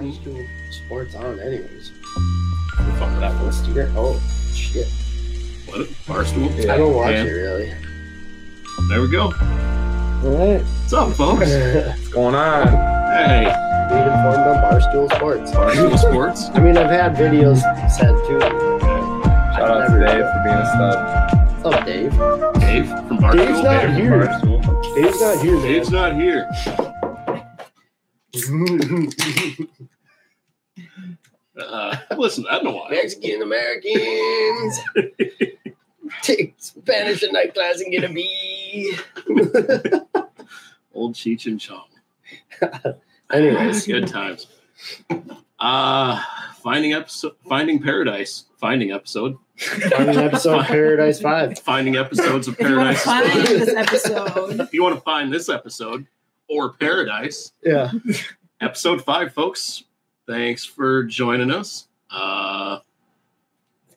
Barstool Sports on, anyways. Fuck with that one. Yeah. Oh shit! What? Barstool? I don't watch Yeah. it really. There we go. All right. What's up, folks? What's going on? hey, Being informed on Barstool Sports. Barstool Sports. I mean, I've had videos said too. Shout out to Dave for being a stud. What's up, Dave? Dave from Barstool. Dave's not Dave. here. Barstool. Dave's not here, Dave's not here. Man. Uh, listen, I don't know why. Mexican Americans take Spanish at night class and get a B. Old Cheech and Chong. Anyways, Good times. Uh finding episode finding paradise. Finding episode. finding episode Paradise Five. Finding episodes of If you want Paradise. to find this episode, if you want to find this episode or Paradise, Yeah. episode five, folks. Thanks for joining us. Uh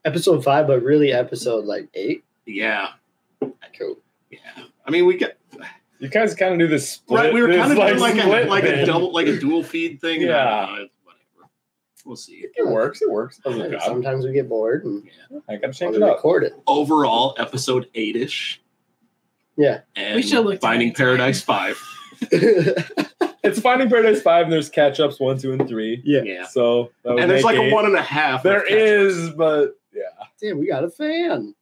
Episode five, but really episode like eight. yeah. Cool. Yeah. I mean we get You guys kind of do this split. right, we were kind of doing like a like a double like a dual feed thing. Yeah. don't know, whatever. We'll see. It works. It works. Does a Sometimes we get bored and I gotta change to it up. record it. Overall, episode eight ish. Yeah. And We should've looked at Finding it. Paradise Five. It's Finding Paradise Five. And there's catch ups one, two, and three. yeah. Yeah. So that would And there's make like a one and a half. There of catch-ups. is, but yeah, Damn, we got a fan.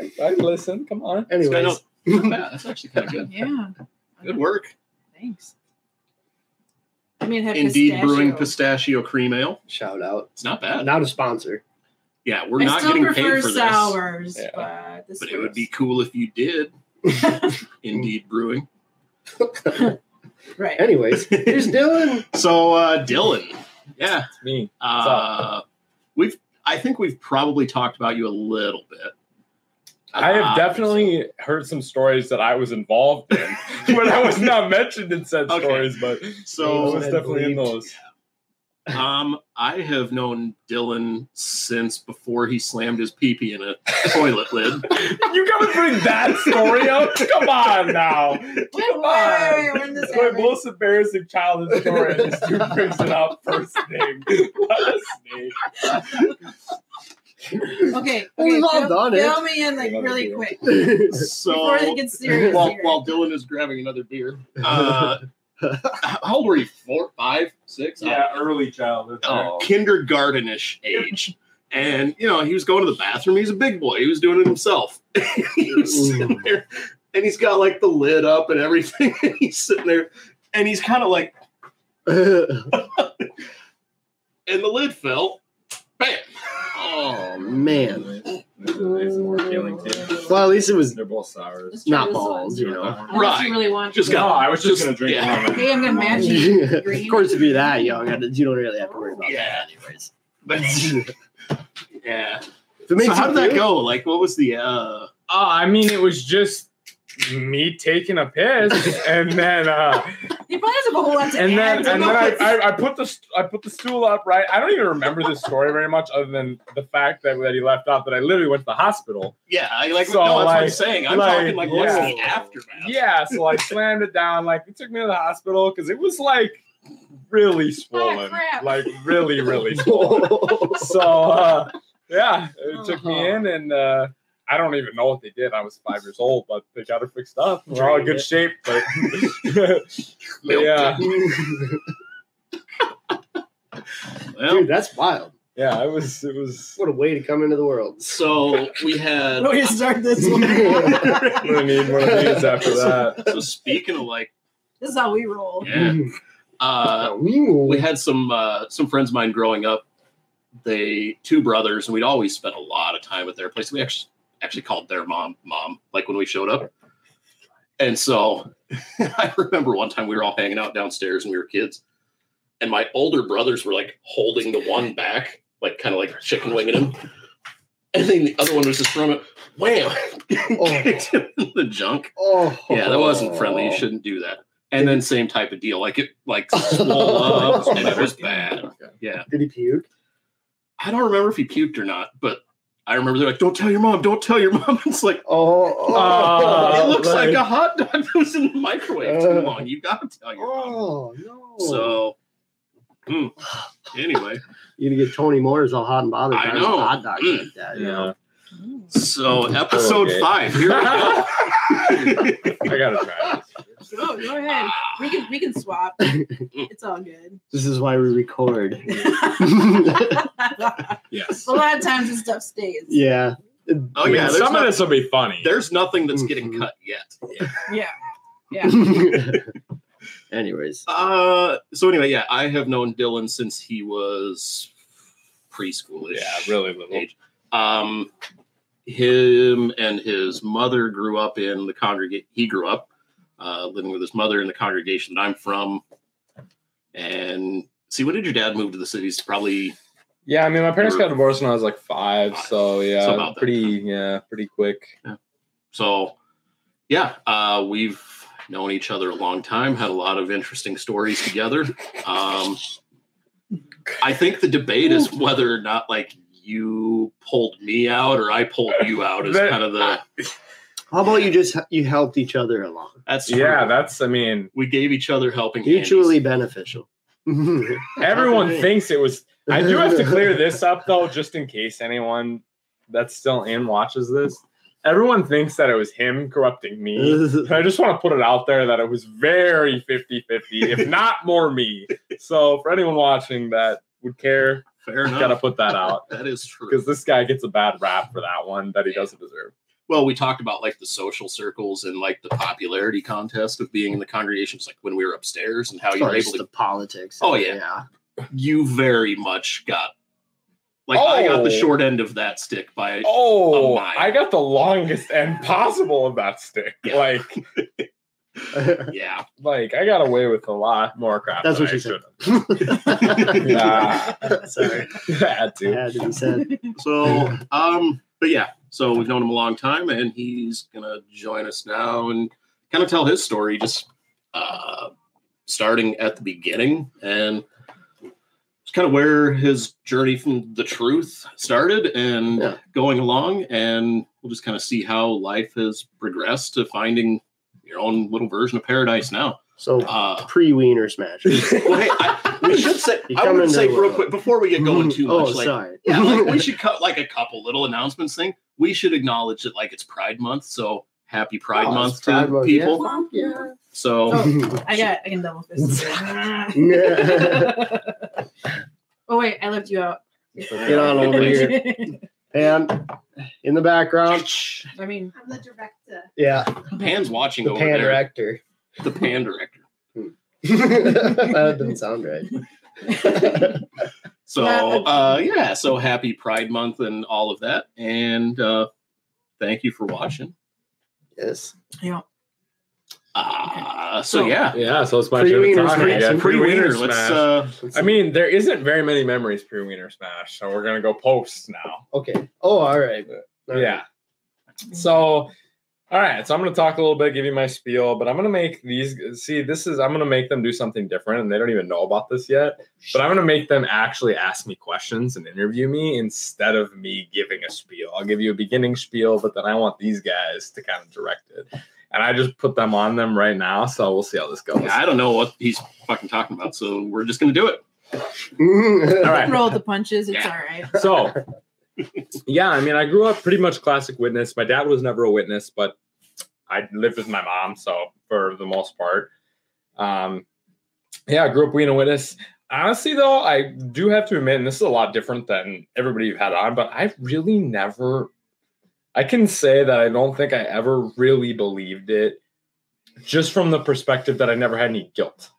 I, I listen. Come on. It's Anyways, of- not bad. That's actually kind of good. yeah. Good work. Thanks. I mean, have Indeed, pistachio. brewing pistachio cream ale. shout out. It's not bad. Not a sponsor. Yeah, we're I not getting paid for sours, Yeah. but this this, but it would be cool if you did. Indeed, brewing. right. Anyways, here's Dylan. So, uh, Dylan, yeah, It's me. uh, we've. I think we've probably talked about you a little bit. I have Uh, definitely heard some stories that I was involved in, but I was not mentioned in said Okay. stories. But so I So, was definitely in those. Um, I have known Dylan since before he slammed his pee-pee in a toilet lid. You gotta bring that story up. Come on now. Wait, wait, Come wait, on. when this my happened. most embarrassing childhood story. and This dude brings it up first thing. What a snake. Okay, okay. We've all fill, done it. fill me in like Love really it. quick So, before it gets serious. while, while Dylan is grabbing another beer, uh, how old were you? Four, five, six? Yeah, early childhood. uh, kindergartenish age. And you know, he was going to the bathroom. He's a big boy. He was doing it himself. he was sitting there, and he's got like the lid up and everything. And he's sitting there, and he's kind of like, and the lid fell. Bam! Oh man. Well, Well, at least it was they're both sours. Let's not balls, you know. Right. you really want? Just No, got. I was just, Just- gonna drink yeah. one. Okay, I'm gonna match you. of Green. course, if you're that young, I- you don't really have to worry about Yeah. that, anyways. But yeah. If it makes So how did that feel- go? Like, what was the? uh Uh, I mean, it was just me taking a piss, and then uh, He probably has a whole lot to and add. then and then I. I, I put the I put the stool up right. I don't even remember this story very much, other than the fact that, that he left out that I literally went to the hospital. Yeah, I like. So, no, that's what I'm saying. I'm like, talking like, what's the yeah. aftermath? Yeah, so I slammed it down. Like it took me to the hospital because it was like really swollen, crap. like really really swollen. so uh, yeah, it took me Uh-huh. in, and uh, I don't even know what they did. I was five years old, but they got it fixed up. We're all in good shape, but, but yeah, Well, Dude, that's wild. yeah, it was it was. What a way to come into the world. so we had. We're gonna start this one. I'm gonna need one of these after that. So speaking of like, this is how we roll. yeah, uh, we had some uh, some friends of mine growing up. They two brothers, and we'd always spend a lot of time at their place. We actually actually called their mom mom, like when we showed up. And so I remember one time we were all hanging out downstairs and we were kids, and my older brothers were like holding the one back, like kind of like chicken winging him. And then the other one was just from it, wham, oh. kicked him in the junk. oh, Yeah, that wasn't friendly. You shouldn't do that. And then same type of deal, like it like swole up and it was bad. Yeah, Did he puke? I don't remember if he puked or not, but I remember they're like, "Don't tell your mom, don't tell your mom." It's like Oh, Oh, it looks like, like- a hot dog that was in the microwave too Uh, long. You gotta tell your mom. oh no. So Anyway, You gonna get Tony Morris all hot and bothered I know. hot dogs Mm. like that. You know? So episode Okay. five. Here we go. I gotta try this. Go, go ahead. We can we can swap. It's all good. This is why we record. a lot of times this stuff stays. yeah. Oh I mean, yeah, some no- of this will be funny. there's nothing that's getting Mhm. cut yet. Yeah. Yeah. Anyways, Uh, so anyway, yeah, I have known Dylan since he was preschoolish. yeah, really little. age. Um, him and his mother grew up in the congregation. He grew up uh, living with his mother in the congregation that I'm from. And see, when did your dad move to the cities? Probably Yeah, I mean, my parents got divorced when I was like five, Five. so yeah, So about that pretty, yeah, pretty quick. Yeah. so. Yeah, uh, we've known each other a long time. Had a lot of interesting stories together. Um, I think the debate is whether or not like you pulled me out or I pulled you out is That- kind of the how about you just you helped each other along? that's true. Yeah, that's. I mean, we gave each other helping Mutually hands. beneficial. everyone thinks it was. I do have to clear this up though, just in case anyone that's still in watches this. Everyone thinks that it was him corrupting me. I just want to put it out there that it was very 50 50, if not more me. So, for anyone watching that would care, Fair enough. gotta put that out that is true. because this guy gets a bad rap for that one that he doesn't deserve. Well, we talked about like the social circles and like the popularity contest of being in the congregations, like when we were upstairs and how you were able to. the politics. Oh, yeah. yeah. You very much got. Like I got the Oh. short end of that stick by. Oh, a mile. I got the longest end possible of that stick. Yeah. Like, Yeah. like I got away with a lot more crap. That's than what I she said. should've. Yeah. Sorry, Had to. had to be said. So, um, but yeah, so we've known him a long time, and he's gonna join us now and kind of tell his story, just uh, starting at the beginning and just kind of where his journey from the truth started and Yeah. going along, and we'll just kind of see how life has progressed to finding your own little version of paradise now. So Uh, pre wiener smash. well, hey, I, we should say, You I would say real quick before we get going too much, oh, like sorry. yeah, like we should cut like a couple little announcements thing. We should acknowledge that like it's Pride Month, so happy Pride Oh, Month it's to Pride Month, people. Yeah. So Oh, I got I can double fist. yeah. oh wait, I left you out. Get on over here. And in the background, I mean, I'm the director. yeah, Pan's watching the over pan there. director. The Pan director. that didn't sound right. So uh, yeah, so happy Pride Month and all of that, and uh, thank you for watching. yes. yeah. Uh, so So- yeah, Yeah, so it's my Pre-wiener turn to talk smash. again. pre Pre-wiener wiener. Let's. smash. Uh, I mean, there isn't very many memories pre Wiener Smash, so we're gonna go post now. Okay. Oh, all right. All right. Yeah. So, all right. So I'm gonna talk a little bit, give you my spiel, but I'm gonna make these. See, this is I'm gonna make them do something different, and they don't even know about this yet. But I'm gonna make them actually ask me questions and interview me instead of me giving a spiel. I'll give you a beginning spiel, but then I want these guys to kind of direct it. And I just put them on them right now, so we'll see how this goes. I don't know what he's fucking talking about, so we're just gonna do it. All right. Roll the punches. It's Yeah. all right. so yeah i mean i grew up pretty much classic witness my dad was never a witness but i lived with my mom so for the most part um yeah i grew up being a witness honestly though i do have to admit and this is a lot different than everybody you've had on but I've really never i can say that i don't think i ever really believed it just from the perspective that i never had any guilt.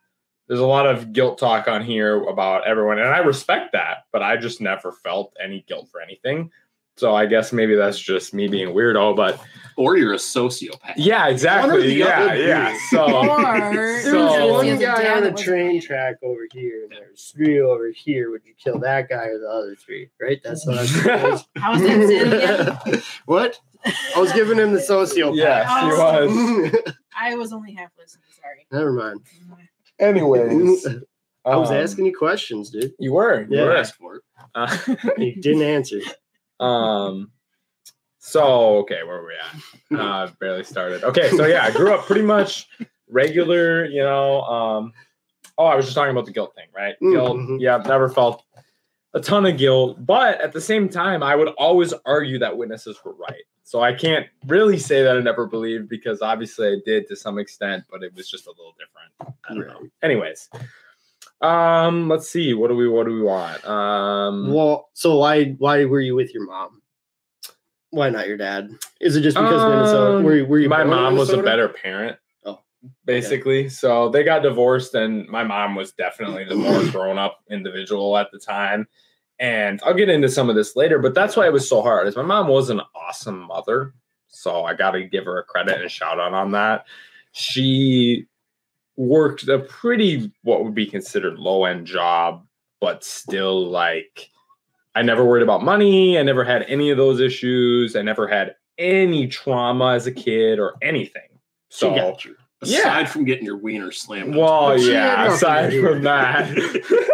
There's a lot of guilt talk on here about everyone and i respect that but i just never felt any guilt for anything so i guess maybe that's just me being a weirdo but Or you're a sociopath. yeah exactly yeah yeah so Or There So- was one guy on the train track over here, and there's three over here. Would you kill that guy or the other three? Right? That's what I was. How was that again? what? I was giving him the sociopath. yeah she Oh. was I was only half listening. Sorry. Never mind. anyways I was um, asking you questions, dude. you were you Yeah. were. asked for it. Uh, You didn't answer. Um. So okay, where were we at? Uh, barely started. Okay, so yeah, I grew up pretty much regular. You know, um, Oh, I was just talking about the guilt thing, right? Mm, Guilt. mhm. Yeah, never felt a ton of guilt, but at the same time, I would always argue that witnesses were right. So I can't really say that I never believed because obviously I did to some extent, but it was just a little different. I don't know. Anyways, um, let's see. What do we what do we want? Um, Well, so why why were you with your mom? Why not your dad? Is it just because Minnesota? Um, Were you, were you my mom was a better parent. Oh, basically. So they got divorced, and my mom was definitely the more grown up individual at the time. And I'll get into some of this later, but that's why it was so hard. Is my mom was an awesome mother, so I got to give her a credit and a shout out on that. She worked a pretty what would be considered low end job, but still like I never worried about money. I never had any of those issues. I never had any trauma as a kid or anything. She So got you. Aside Yeah. from getting your wiener slammed. well, But she had yeah. Aside from that,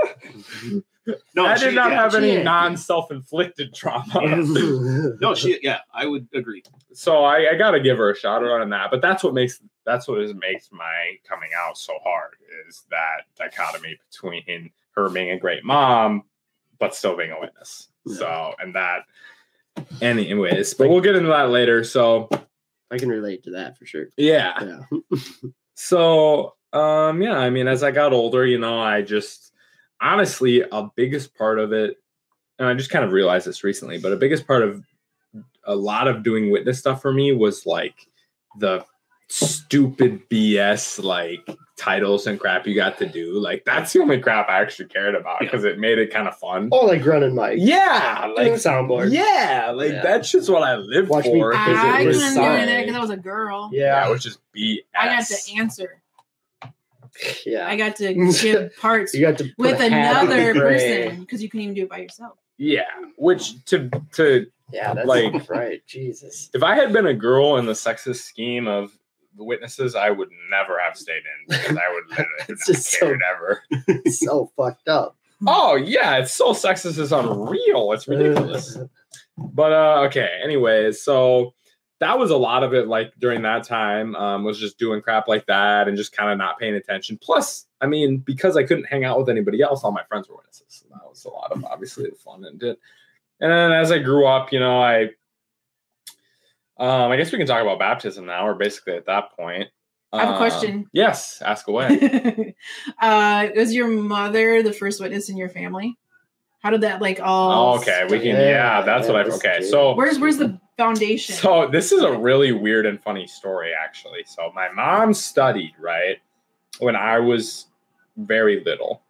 no, I she- did not yeah, have any non-self-inflicted trauma. No, she. Yeah, I would agree. so I, I got to give her a shout out on that. But that's what makes that's what is, makes my coming out so hard is that dichotomy between her being a great mom, but still being a witness. So and that. Anyways, but we'll get into that later. So I can relate to that for sure. yeah, Yeah. So, um, yeah, I mean, as I got older, you know, I just honestly, a biggest part of it, and I just kind of realized this recently, but a biggest part of a lot of doing witness stuff for me was like the stupid BS like titles and crap you got to do. Like that's the only crap I actually cared about because it made it kind of fun. Oh, like running mic. Yeah, Doing like soundboard. yeah, like Yeah. that's just what I live Watch me for. 'cause Because it I was couldn't do that because I was a girl. yeah, Yeah. which is BS. I got to answer. Yeah. I got to give parts you got to with a hat on another person because you couldn't even do it by yourself. Yeah, which to to Yeah, that's Like- right. Jesus. if I had been a girl in the sexist scheme of the witnesses, I would never have stayed in because I would literally It's just so- cared ever. so fucked up. Oh yeah, it's so sexist, it's unreal. It's ridiculous. But uh okay, anyways, so that was a lot of it like during that time um was just doing crap like that and just kind of not paying attention. Plus, I mean, because I couldn't hang out with anybody else, all my friends were witnesses. So that was a lot of obviously the fun and it. And then as I grew up, you know, I um I guess we can talk about baptism now. We're basically at that point. I have a Um, question. Yes, ask away. uh, was your mother the first witness in your family? How did that like all? Oh, okay, we can. Yeah, Yeah, that's yeah, what I. Okay, so Where's where's the foundation? So this is a really weird and funny story, actually. So my mom studied right when I was very little,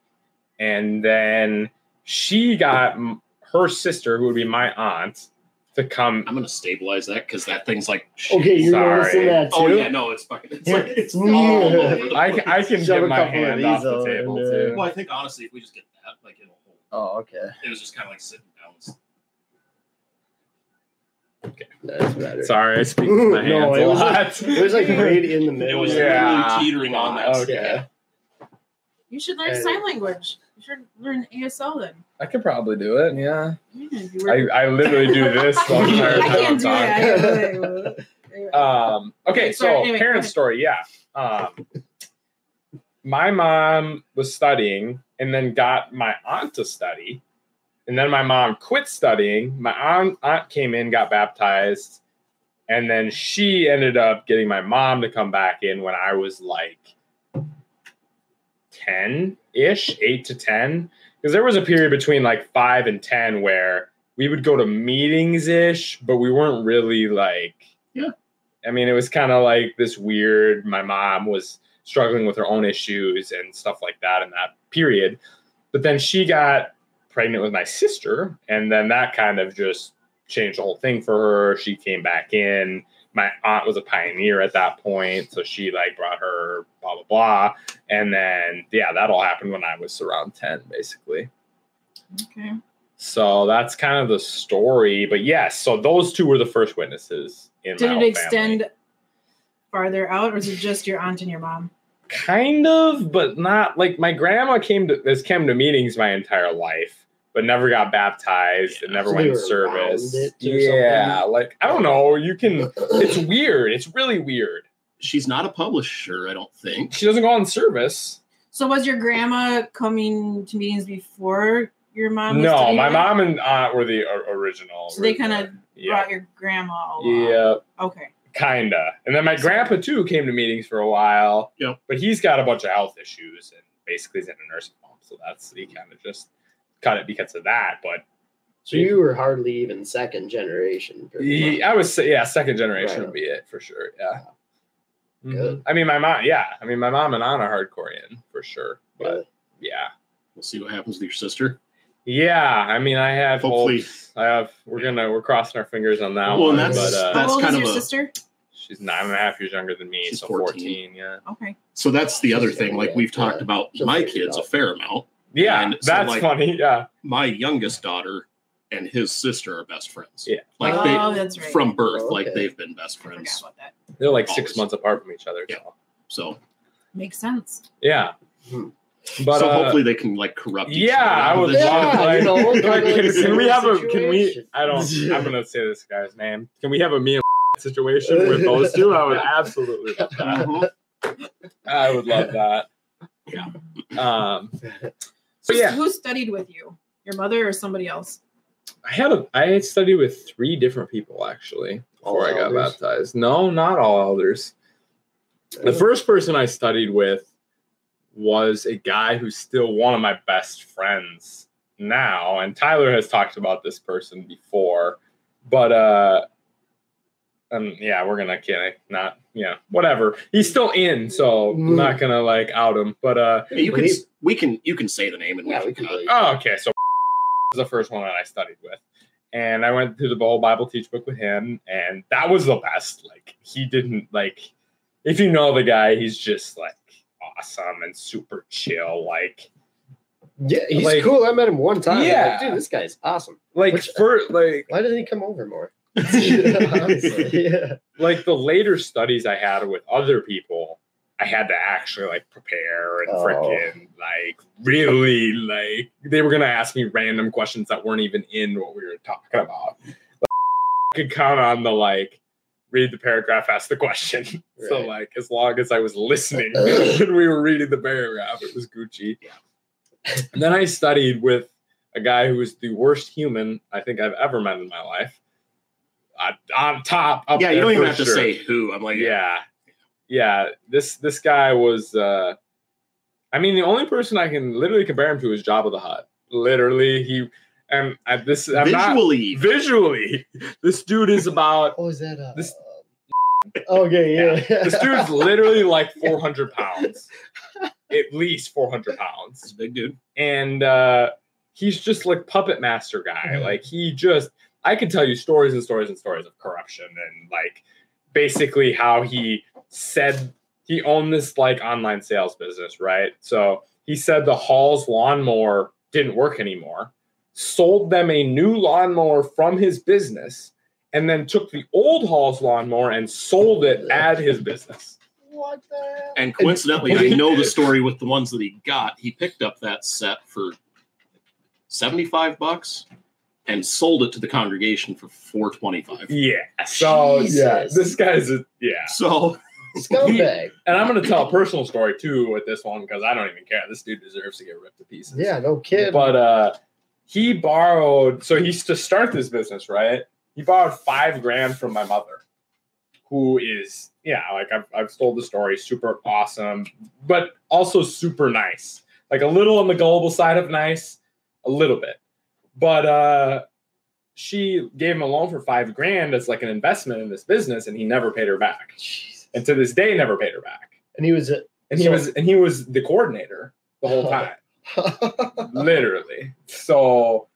and then she got her sister, who would be my aunt, to come. I'm gonna stabilize that because that thing's like. Okay, you're Sorry. noticing that oh, too. Oh yeah, no, it's fucking. It's like it's all over the I, can- I can Shove get a my couple of hand off the table too. Uh, well, I think honestly, if we just get that, like it'll hold. Oh, okay. It was just kind of like sitting down. Okay. That's better. Sorry, I speak with my hands No, it a was lot. like- It was like right in the middle. It was Yeah. literally teetering on that. Okay. Yeah. you should learn Hey. sign language. You should learn ASL then. I could probably do it. Yeah, Yeah, you were- I, I literally do this the entire I time I'm can't do talking. that. Um, okay, Okay, so sorry, anyway, parent story, yeah. Um, my mom was studying and then got my aunt to study. And then my mom quit studying. My aunt, aunt came in, got baptized. And then she ended up getting my mom to come back in when I was like 10 ish, 8 to 10. Because there was a period between like 5 and 10 where we would go to meetings ish, but we weren't really like, Yeah. I mean, it was kind of like this weird. My mom was struggling with her own issues and stuff like that in that period. But then she got pregnant with my sister, and then that kind of just changed the whole thing for her. She came back in. My aunt was a pioneer at that point, so she like brought her blah blah blah, and then yeah, that all happened when I was around ten, basically. okay. So that's kind of the story. But yes, so those two were the first witnesses in Did it extend family. farther out, or is it just your aunt and your mom? Kind of, but not like my grandma came to has come to meetings my entire life, but never got baptized and never So went to service. around it or Yeah, like I don't know. You can. It's weird. It's really weird. She's not a publisher, I don't think. She doesn't go on service. So was your grandma coming to meetings before your mom? was no, my mom and aunt were the o- original. So they kind of yeah, brought your grandma along. yeah, Okay. Kinda. And then my grandpa too came to meetings for a while. Yep. But he's got a bunch of health issues and basically is in a nursing home, so that's he kind of just cut it because of that. But So you were hardly even second generation. pretty he. I was say yeah, second generation Right. would be it for sure. Yeah. Good. Mhm. I mean, my mom. Yeah, I mean, my mom and aunt are hardcore in for sure. But Really? yeah, We'll see what happens with your sister. yeah. I mean, I have Hopefully- hopes. I have. We're gonna. We're crossing our fingers on that Well, one. and that's- but uh, How That's old kind is of your a- sister? She's nine and a half years younger than me, She's so 14. 14. Yeah. Okay. So that's the other thing. Like we've talked about my kids a fair amount. Yeah, And so, that's like- funny. Yeah. My youngest daughter and his sister are best friends. Yeah. Like oh, they that's right. from birth, Oh, like they've been best friends. about that. They're like six Always. months apart from each other. Yeah. So. So Makes sense. Yeah. Hmm. But so uh, hopefully they can like corrupt. each Yeah, I of would love Yeah, like, you know, like, can, can we have a can we. I don't I'm gonna say this guy's name. Can we have a me and situation with those two? I would absolutely love that. I would love that. Yeah. Um so yeah, Who studied with you? Your mother or somebody else? I had a I had studied with three different people actually before All I got elders? baptized. No, not all elders. The first person I studied with was a guy who's still one of my best friends now, and Tyler has talked about this person before, but uh, um, yeah, we're gonna can not, yeah, whatever. He's still in, so I'm not gonna like out him, but uh, Hey, you can Believe- we can you can say the name and Yeah, we we can can Oh, okay. So was the first one that I studied with. And I went through the whole Bible teach book with him, and that was the best. Like he didn't like if you know the guy, he's just like awesome and super chill. Like Yeah, he's Like- cool. I met him one time. Yeah. Like, dude, this guy's awesome. like Which- for like Why doesn't he come over more? Yeah. like the later studies I had with other people, I had to actually like prepare and Oh. freaking like really like they were gonna ask me random questions that weren't even in what we were talking about. Like, I could count on the like read the paragraph, ask the question. So like as long as I was listening when we were reading the paragraph, it was Gucci. And then I studied with a guy who was the worst human I think I've ever met in my life. Uh, on top, up Yeah, you don't even for have to say who. I'm like, Yeah. Yeah. This this guy was uh I mean the only person I can literally compare him to is Jabba the Hutt. Literally, he and I, this I'm not visually. visually. This dude is about Oh, is that uh, This- Okay, yeah. this dude's literally like 400 pounds. At least 400 pounds. This big dude. and uh he's just like puppet master guy Mhm. like he just i could tell you stories and stories and stories of corruption and like basically how he said he owned this like online sales business right so he said the hall's lawnmower didn't work anymore sold them a new lawnmower from his business and then took the old hall's lawnmower and sold it at his business What the hell? And coincidentally, I know the story with the ones that he got. He picked up that set for 75 bucks and sold it to the congregation for 425. yeah so yeah this guy's a yeah So Scumbag. And I'm going to tell a personal story too with this one because I don't even care. This dude deserves to get ripped to pieces. Yeah, no kid. But uh, he borrowed, so he's to start this business, right? He borrowed five grand from my mother, who is, yeah, like I've, I've told the story, super awesome, but also super nice. Like a little on the gullible side of nice, a little bit. But uh, she gave him a loan for five grand as like an investment in this business, and he never paid her back. Jesus. And to this day, never paid her back And he was a and he So- was and he was the coordinator the whole time literally so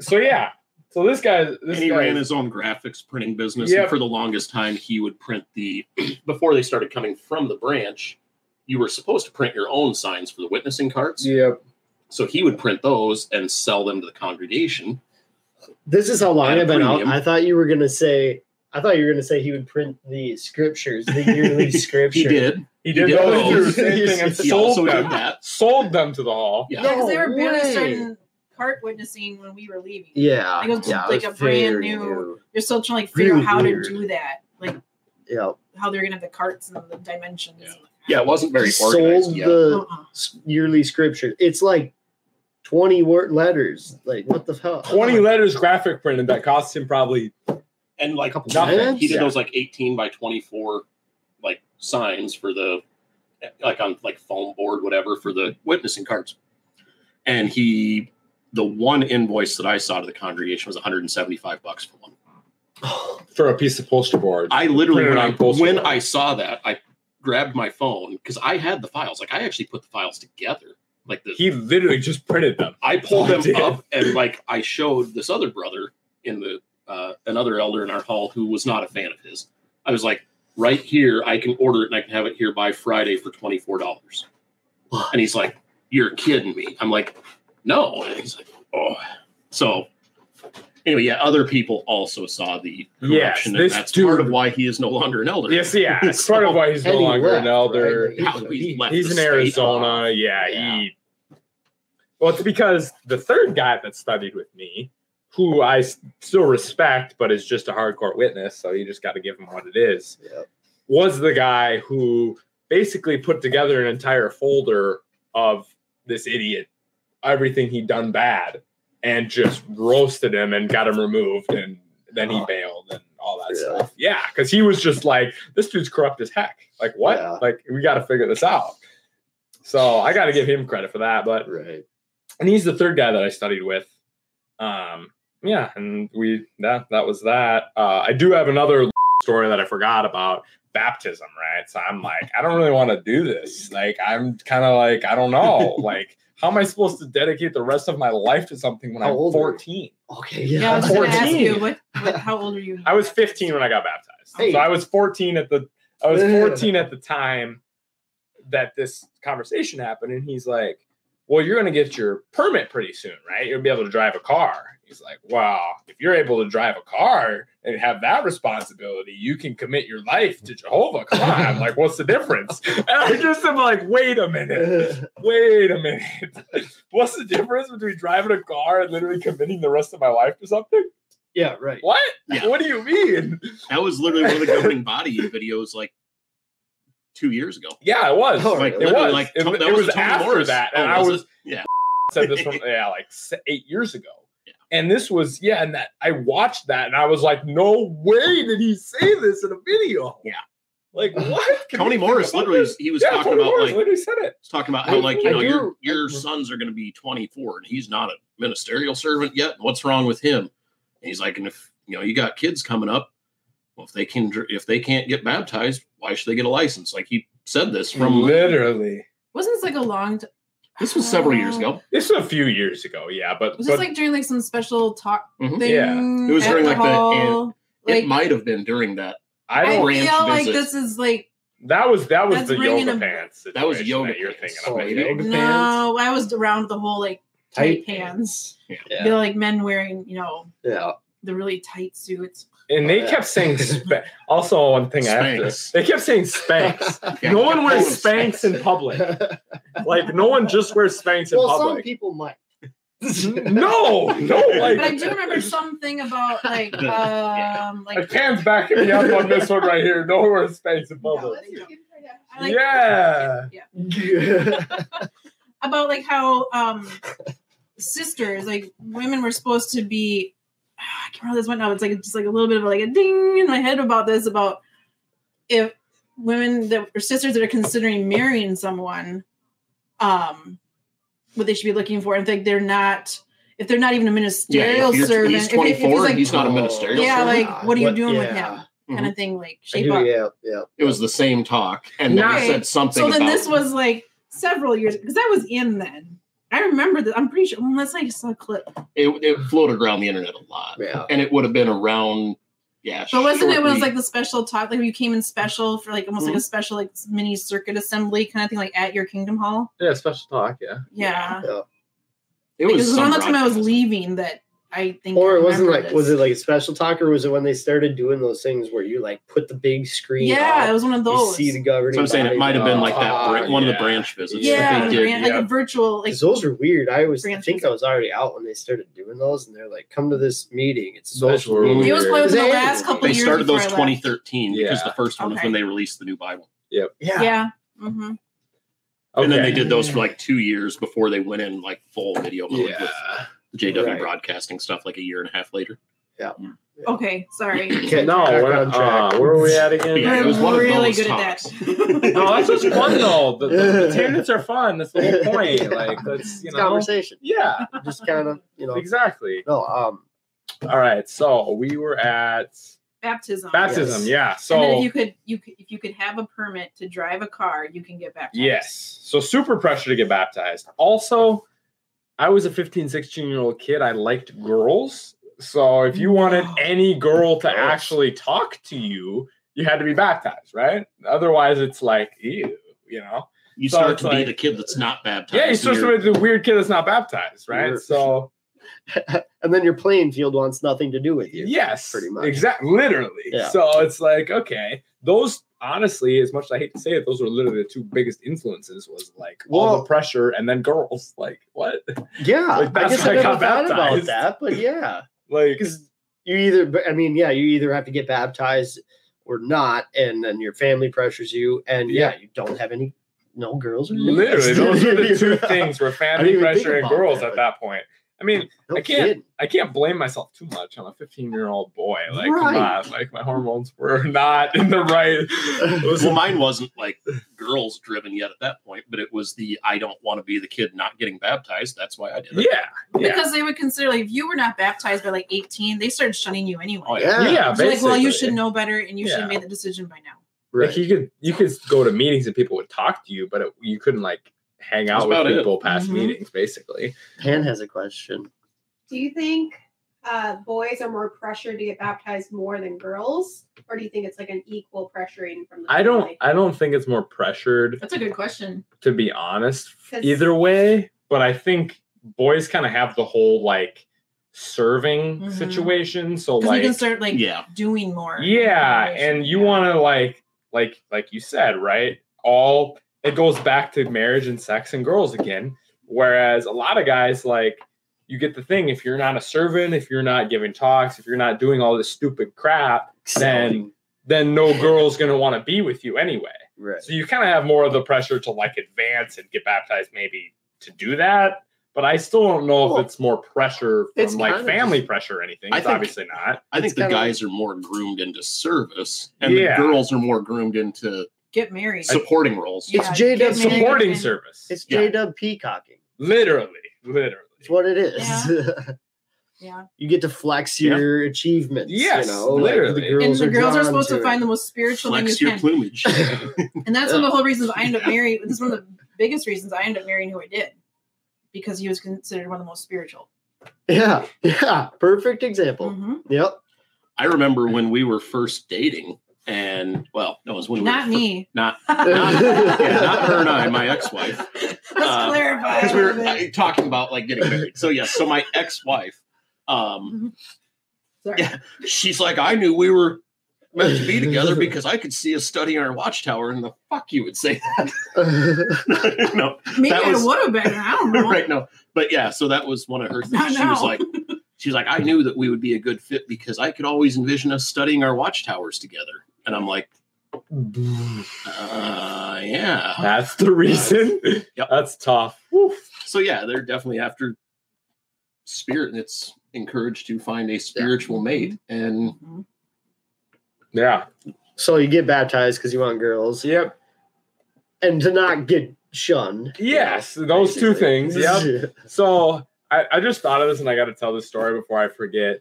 so yeah so this guy this and he guy ran his own graphics printing business. Yep. And for the longest time, he would print the, before they started coming from the branch, you were supposed to print your own signs for the witnessing carts. yep So he would print those and sell them to the congregation. This is how long At a I've been out. I thought you were gonna say. I thought you were gonna say he would print the scriptures, the yearly scripture. He did. he did did those those. the oh. same thing and He sold also them did that. sold them to the hall Yeah. Yeah, because they were No barely way. starting part witnessing when we were leaving. Yeah, Like, it was yeah, like it a was brand very new- You're still trying to like, figure out how weird. to do that, like Yeah, how they're gonna have the carts and the dimensions. Yeah. Yeah, it wasn't very sold organized. Yeah. the Uh-uh. yearly scripture. It's like twenty word letters. Like what the hell? 20 letters graphic printed that cost him probably and like a couple Nothing. minutes? he did Yeah. those like 18 by 24 like signs for the like on like foam board whatever for the witnessing carts and he the one invoice that i saw to the congregation was 175 bucks for one for a piece of poster board. i literally when, I, when board. i saw that i grabbed my phone because i had the files like i actually put the files together like the he literally just printed them. I pulled them up and like I showed this other brother in the uh, another elder in our hall who was not a fan of his. I was like, right here, I can order it and I can have it here by Friday for twenty four dollars. And he's like, "You're kidding me." I'm like, "No." And he's like, "Oh." So anyway, yeah, other people also saw the Yes, corruption, and this that's part of why he is no longer an elder. Yes, yeah. It's part of why he's no And he longer an elder. right? Like, How he left He's in. Arizona. Yeah, Yeah. he. Well, it's because the third guy that studied with me, who I still respect, but is just a hardcore witness, so you just got to give him what it is, Yep. was the guy who basically put together an entire folder of this idiot, everything he'd done bad, and just roasted him and got him removed, and then he Oh. bailed and all that Yeah. stuff. Yeah, because he was just like, this dude's corrupt as heck. Like, what? Yeah. Like, we got to figure this out. So I got to give him credit for that. But Right. and he's the third guy that I studied with. Um, yeah, and we that that was that. Uh, I do have another story that I forgot about baptism, right? So I'm like, I don't really want to do this. Like, I'm kind of like, I don't know, like. How am I supposed to dedicate the rest of my life to something when How I'm old 14? Okay. Yeah, I was going to ask 14. you, what, what, how old are you? I was 15 when I got baptized. Hey. So I was 14 at the I was 14 at the time that this conversation happened, and he's like, "Well, you're going to get your permit pretty soon, right? You'll be able to drive a car." He's like, "Wow, if you're able to drive a car and have that responsibility, you can commit your life to Jehovah." Come on, I'm like, "What's the difference?" And I just am like, "Wait a minute." Wait a minute. What's the difference between driving a car and literally committing the rest of my life to something? yeah. Right. What? Yeah. What do you mean? That was literally one of the governing body videos like two years ago. Yeah, it was. Oh, Like it was. like it, that it was, Tony after Morris. that, Oh, and I was it? yeah. said this from yeah, like eight years ago. Yeah. And this was yeah, and that I watched that, and I was like, no way did he say this in a video. Yeah. Like what? Can Tony Morris literally this? he was yeah, talking Tony about Morris like literally said it. He's talking about I- how like you I know do- your your I- sons are going to be 24 and he's not a ministerial servant yet. What's wrong with him? And he's like, and if you know you got kids coming up, well, if they can dr- if they can't get baptized, why should they get a license? Like he said this from literally. Wasn't this like a long time? This was several years ago. This was a few years ago, yeah, but, Was but this like during like some special talk Mhm. thing? Yeah. It was during, like, the hall? it might have been during that. I I don't. ranch feel like visit. this is like that was that was the yoga a- pants. That was yoga that you're pants. thinking of. maybe. yoga pants. no. I was around the whole like tight, Tight pants. Yeah. Yeah. Feel like men wearing you know Yeah. the really tight suits. And they Oh, yeah. kept saying spa- also one thing I have to, they kept saying spanks. Yeah, no one wears calling them Spanx in public. Like no one just wears Spanx in well, some people might. No, no, But I do remember something about like Yeah. um I like can't back me up on this one right here. No one wears Spanx in public. they like- Yeah. yeah. about like how um sisters like women were supposed to be I can't remember this one now. It's like just like a little bit of like a ding in my head about this about if women that or sisters that are considering marrying someone, um, what they should be looking for. And think they're not if they're not even a Yeah, ministerial if you're, servant. he's if it- 24 like he's not a ministerial Yeah, servant. like, what are you doing with yeah. him? kind of thing, like shape do, up. yeah, yeah. It was the same talk, and then Okay. he said something. So then about, this was like several years because I was in then. I remember that. I'm pretty sure. Unless I saw a clip. it, it floated around the internet a lot, Yeah. and it would have been around. Yeah, But wasn't it it was like the special talk, like you came in special for like almost like a Mm-hmm. special like mini circuit assembly kind of thing, like at your Kingdom Hall? Yeah, special talk. Yeah. Yeah, it because was it was around the time I was leaving that I think. Or it wasn't remember like was it like a special talk or was it when they started doing those things where you like put the big screen Yeah, up, it was one of you those. see the governing So I'm saying it might have been like that bran- one of the branch visits. yeah, that like, they a did. brand- like yeah. a virtual like 'Cause those are weird. I was I Branch think I was already out when they started doing those, and they're like, "Come to this meeting. It's a Those special were meeting." it was probably within the last couple They years started those I left. 2013 because Yeah. the first one was when they released the new Bible. Yep. Yeah. Yeah, hmm And then they did those for like two years before they went in like full video mode Yeah. with the JW Right. broadcasting stuff like a year and a half later. Yeah. Okay, sorry. Okay, No, back where, on track. uh, where are we at again? Yeah, it We're was one really those good talks. at that. No, that's just fun though. The, the, the tangents are fun. That's the whole point. Like that's you It's know. conversation. Yeah, Just kind of, you know. exactly. No, um, All right, so we were at Baptism. baptism. Yes. Yeah, so and then if you could, you could, if you could have a permit to drive a car, you can get baptized. Yes. So super pressure to get baptized. Also, I was a 15, 16 year old kid. I liked girls. So if you wanted any girl to actually talk to you, you had to be baptized, right? Otherwise, it's like, ew, you know? You So start it's to be the kid that's not baptized. Yeah, you're and supposed to be the weird kid that's not baptized, right? You're- So and then your playing field wants nothing to do with you. yes, pretty much. Exactly, literally. Yeah. So it's like, okay, those honestly, as much as I hate to say it, those were literally the two biggest influences was like all the pressure and then girls. Like what? Yeah, Like, I guess I I got thought about that, but yeah, Like because you either, I mean, yeah, you either have to get baptized or not, and then your family pressures you, and yeah, you don't have any, no girls or literally, those are the two things were family didn't even think pressure and girls that, at that point. I mean, No I can't- kidding. I can't blame myself too much. I'm a 15 year old boy. Like, Right. come on, like my hormones were not in the right. well, mine wasn't like girls driven yet at that point, but it was the I don't want to be the kid not getting baptized. That's why I did it. Yeah, yeah, Because they would consider like if you were not baptized by like 18, they started shunning you anyway. Oh, yeah. Yeah, yeah. So like, well, you should know better, and you should have made the decision by now. right. Like you could you could go to meetings and people would talk to you, but it, you couldn't like hang That's out with about it. people past Mhm. meetings. Basically, Pan has a question. Do you think uh, boys are more pressured to get baptized more than girls, or do you think it's like an equal pressuring from the? I don't family? I don't think it's more pressured That's a good question. to be honest, Either way, but I think boys kind of have the whole like serving Mhm. situation. So Because you can start like Yeah. doing more. Yeah, and you Yeah. want to like like like you said, right? All it goes back to marriage and sex and girls again. Whereas a lot of guys like you get the thing if you're not a servant, if you're not giving talks, if you're not doing all this stupid crap, then then no girl's gonna want to be with you anyway. right. So you kind of have more of the pressure to like advance and get baptized, maybe to do that. But I still don't know Well, if it's more pressure it's from like family just- pressure or anything. I It's think- obviously not. I think It's the kinda guys are more groomed into service, and Yeah. the girls are more groomed into get married. supporting roles. It's Yeah, J-Dub Supporting and- service. It's Yeah. J Dub peacocking. Literally, literally. It's what it is. Yeah. you get to flex Yeah. your achievements. Yes, you know, literally. Like the girls and the are girls are drawn supposed to, it. find the most spiritual thing Flex you your can. plumage. And that's one of the whole reasons I ended up marrying. This is one of the biggest reasons I ended up marrying who I did, because he was considered one of the most spiritual. Yeah, yeah. Perfect example. Mhm. Yep. I remember when we were first dating, and well, no, it was when we Not were me. not Let's yeah, not her and I, my ex-wife. Uh, clarify. because we were uh, talking about like getting married. So yes, so my ex-wife, um, Sorry. yeah. she's like, I knew we were meant to be together because I could see us studying our watchtower, and the fuck you would say that. no, Maybe that was- I would have been. I don't know. right? No, but yeah. So that was one of her things. Not She was like, she's like, I knew that we would be a good fit because I could always envision us studying our watchtowers together, and I'm like, uh, yeah. That's the reason. Yep. That's tough. Woof. So yeah, they're definitely after spirit, and it's encouraged to find a spiritual mate. And Mhm. Yeah. so you get baptized because you want girls, Yep. and to not get shunned. Yes, know, those two things. Yep. So I, I just thought of this and I got to tell this story before I forget.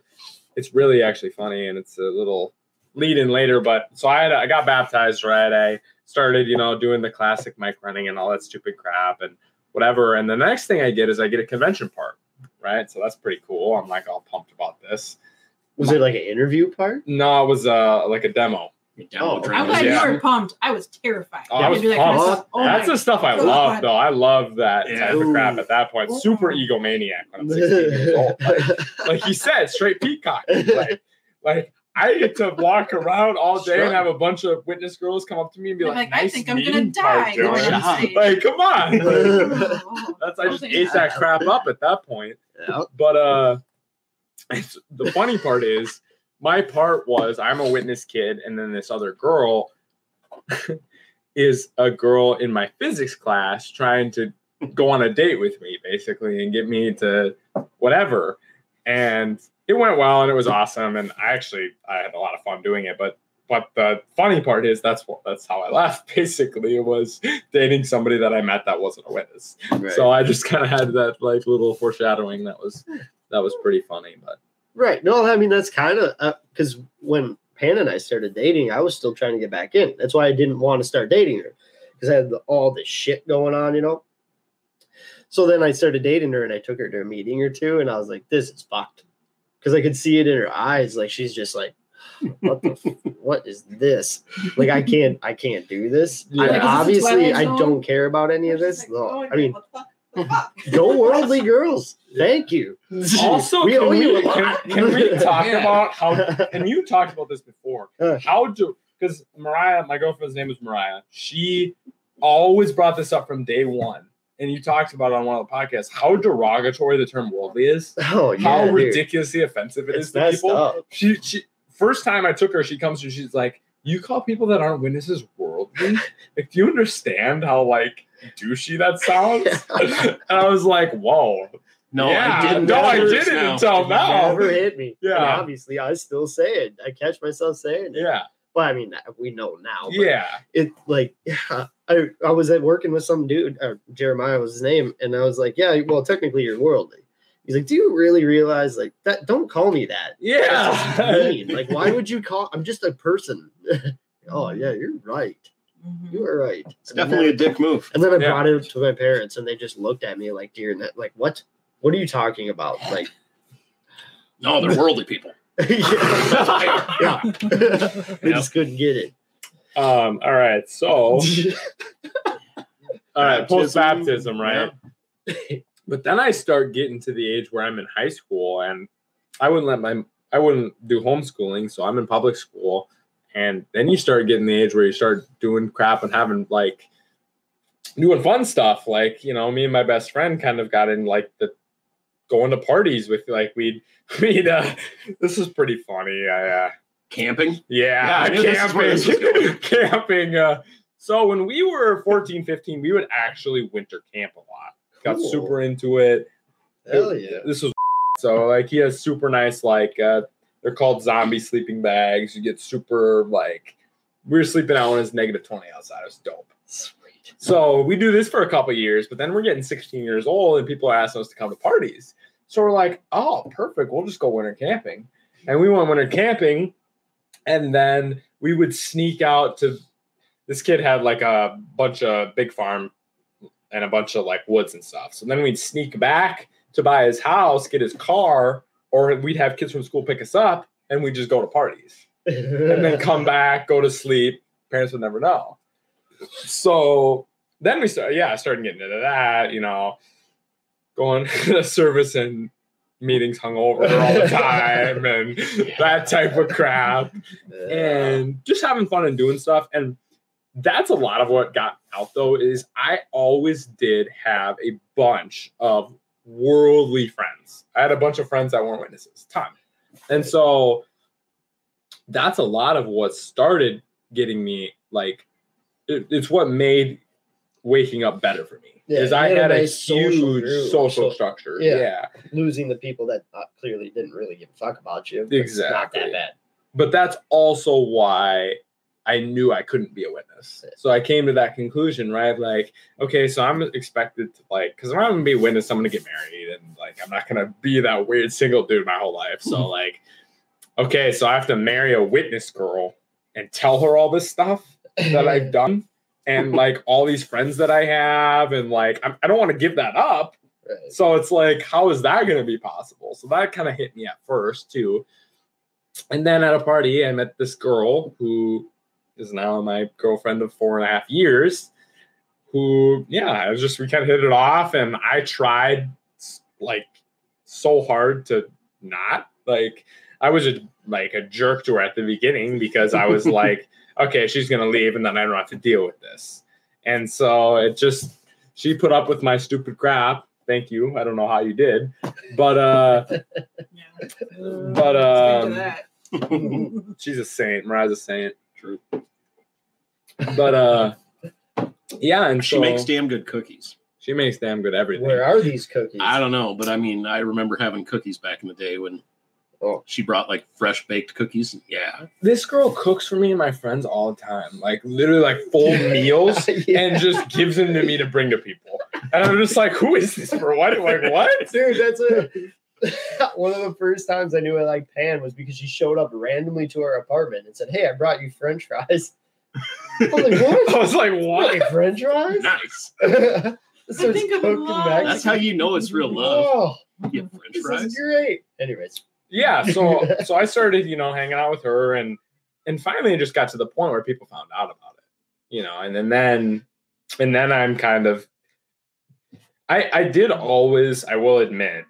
It's really actually funny and it's a little lead in later. But so I had I got baptized right. I started you know doing the classic mic running and all that stupid crap and whatever. And the next thing I get is I get a convention part. Right. So that's pretty cool. I'm like all pumped about this. Was it like an interview part? No, it was uh like a demo. download Oh, I'm glad Yeah. you were pumped. I was terrified. Oh, I was to do that kind of pumped. Oh That's the stuff I God. love, though. I love that Yeah. type of crap at that point. Super egomaniac when I'm 16 years old. Like, like he said, straight peacock. Like, like I get to walk around all day and have a bunch of witness girls come up to me and be You're like, like, I "Nice think I'm gonna die you, going Joey." on stage. Like, come on. Like, that's I just Okay. ate that crap up at that point. Yep. But uh, it's, the funny part is, my part was I'm a witness kid, and then this other girl is a girl in my physics class trying to go on a date with me, basically, and get me to whatever. And it went well, and it was awesome. And I actually I had a lot of fun doing it. But but the funny part is that's what that's how I left. Basically, it was dating somebody that I met that wasn't a witness. Right. So I just kind of had that like little foreshadowing that was that was pretty funny. But Right. No, I mean that's kind of uh, because when Pan and I started dating, I was still trying to get back in. That's why I didn't want to start dating her because I had all this shit going on, you know. So then I started dating her, and I took her to a meeting or two, and I was like, "This is fucked," because I could see it in her eyes, like she's just like, "What the? f- what is this? Like I can't, I can't do this. Yeah. I, Like, is this a obviously, I don't care about any of this. Like, No, oh, I mean, what the fuck? What the fuck? go worldly girls. Thank you. also, we can owe we, you a can, can we talk Yeah. about how? And you talked about this before. How do? Because Mariah, my girlfriend's name is Mariah. She always brought this up from day one, and you talked about it on one of the podcasts. How derogatory the term worldly is. Oh yeah, how dude. ridiculously offensive it It's is to people. up. She she first time I took her, she comes to she's like, You call people that aren't witnesses worldly? like, do you understand how like douchey that sounds? and I was like, Whoa. No, Yeah, I didn't. no, I didn't now. until now. Never hit me. Yeah. And obviously, I still say it. I catch myself saying it. Yeah. Well, I mean, we know now. but Yeah. It like, yeah, I, I was at working with some dude, or Jeremiah was his name, and I was like, yeah, well, technically you're worldly. He's like, do you really realize like that? Don't call me that. Yeah. mean. Like, why would you call? I'm just a person. oh yeah, you're right. Mhm. You are right. It's definitely a dick move. And then I Yeah. brought it to my parents, and they just looked at me like deer in that. Like, what? What are you talking about? Like, No, they're worldly people. yeah, yeah. they Yep. just couldn't get it. Um, all right. So all right, post Baptism, right? but then I start getting to the age where I'm in high school and I wouldn't let my I wouldn't do homeschooling, so I'm in public school. And then you start getting the age where you start doing crap and having like doing fun stuff. Like, you know, me and my best friend kind of got in like the going to parties with like we'd we'd uh this is pretty funny. I uh Camping. yeah, Yeah, I knew this is where this was camping. camping. Uh, so when we were 14, 15, we would actually winter camp a lot. Got Cool. super into it. Hell yeah. This was so like he has super nice like uh they're called zombie sleeping bags. You get super like we were sleeping out when it's negative 20 outside. It was dope. Sweet. So we do this for a couple years, but then we're getting 16 years old and people are asking us to come to parties. So we're like, oh, perfect. We'll just go winter camping. And we went winter camping. And then we would sneak out to this kid had like a bunch of big farm and a bunch of like woods and stuff. So then we'd sneak back to buy his house, get his car, or we'd have kids from school pick us up and we'd just go to parties and then come back, go to sleep. Parents would never know. So then we started, yeah, I started getting into that, you know, going to service and meetings hungover all the time and that type of crap and just having fun and doing stuff. And that's a lot of what got out though, is I always did have a bunch of worldly friends. I had a bunch of friends that weren't witnesses, ton. And so that's a lot of what started getting me like it- it's what made waking up better for me. Yeah, I had a a, social huge group. social So- structure. yeah. yeah. losing the people that uh, clearly didn't really give a fuck about you. Exactly, Not that bad. but that's also why I knew I couldn't be a witness. So I came to that conclusion, right? Like, okay, so I'm expected to like, because I'm not gonna be a witness, I'm gonna get married, and like, I'm not gonna be that weird single dude my whole life. So like, okay, so I have to marry a witness girl and tell her all this stuff that I've done, and like all these friends that I have, and like, I'm, I don't want to give that up. Right. So it's like, how is that going to be possible? So that kind of hit me at first too. And then at a party, I met this girl who is now my girlfriend of four and a half years. Who, yeah, it was just we kind of hit it off, and I tried like so hard to not like. I was a, like a jerk to her at the beginning because I was like, okay, she's gonna leave, and then I don't have to deal with this. And so it just she put up with my stupid crap. Thank you. I don't know how you did, but uh, Yeah. But, um, Speak to that. she's a saint. Mariah's a saint. True. But uh, yeah, and She so makes damn good cookies. she makes damn good everything. Where are these cookies? I don't know, but I mean, I remember having cookies back in the day when Oh. she brought like fresh baked cookies. Yeah, this girl cooks for me and my friends all the time, like literally like full meals. Yeah. and just gives them to me to bring to people. And I'm just like, who is this for? What? Like, what? Dude, that's a one of the first times I knew I liked Pan was because she showed up randomly to our apartment and said, Hey, I brought you French fries. I was like, what? I was like, What? what? French fries? nice. Starts think of cooking love. That's how you know it's real love. Oh, You get French this fries. is great. Anyways, Yeah. So so I started, you know, hanging out with her and and finally it just got to the point where people found out about it. You know, and then then and then I'm kind of I I did always, I will admit,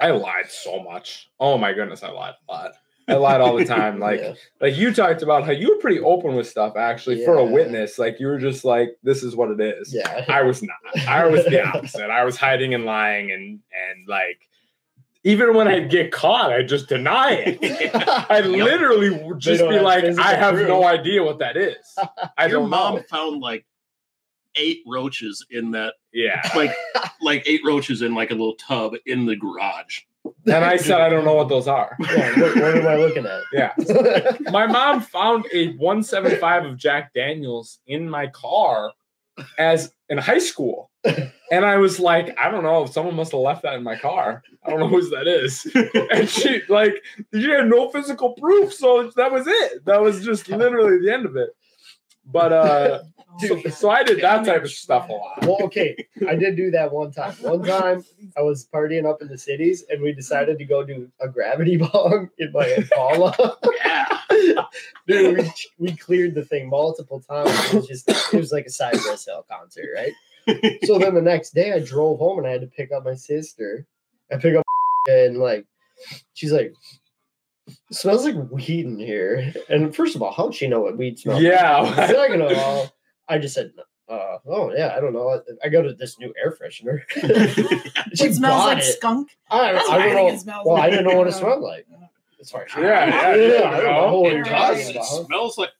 I lied so much. Oh my goodness, I lied a lot. I lied all the time. Like Yeah. like you talked about how you were pretty open with stuff actually for a witness. Like you were just like, this is what it is. yeah. I was not. I was the opposite. I was hiding and lying and and like even when I'd get caught, I'd just deny it. I'd literally would just be like, I have proof." no idea what that is. I Your don't mom know. found like eight roaches in that, Yeah. like like eight roaches in like a little tub in the garage. And I said, I don't know what those are. Yeah, what, what am I looking at? Yeah. My mom found a 175 of Jack Daniels in my car as in high school. And I was like, I don't know. Someone must have left that in my car. I don't know whose that is. And she like she had no physical proof, so that was it. That was just literally the end of it. But uh so, so I did that type of stuff a lot. Well, okay, I did do that one time. One time I was partying up in the cities and we decided to go do a gravity bong in my Impala. Yeah. Dude, we, we cleared the thing multiple times. It was just it was like a Cypress Hill concert, right? So then the next day I drove home and I had to pick up my sister. I pick up and like she's like smells like weed in here. And first of all, how'd she know what weed smells like? Yeah. Second of all, I just said, uh, oh yeah, I don't know. I go to this new air freshener. she It smells like it. skunk. I, That's I I don't know. it smells well, I didn't know what it smelled like. As far as Yeah, yeah, yeah, I don't know what It you're does. It smells like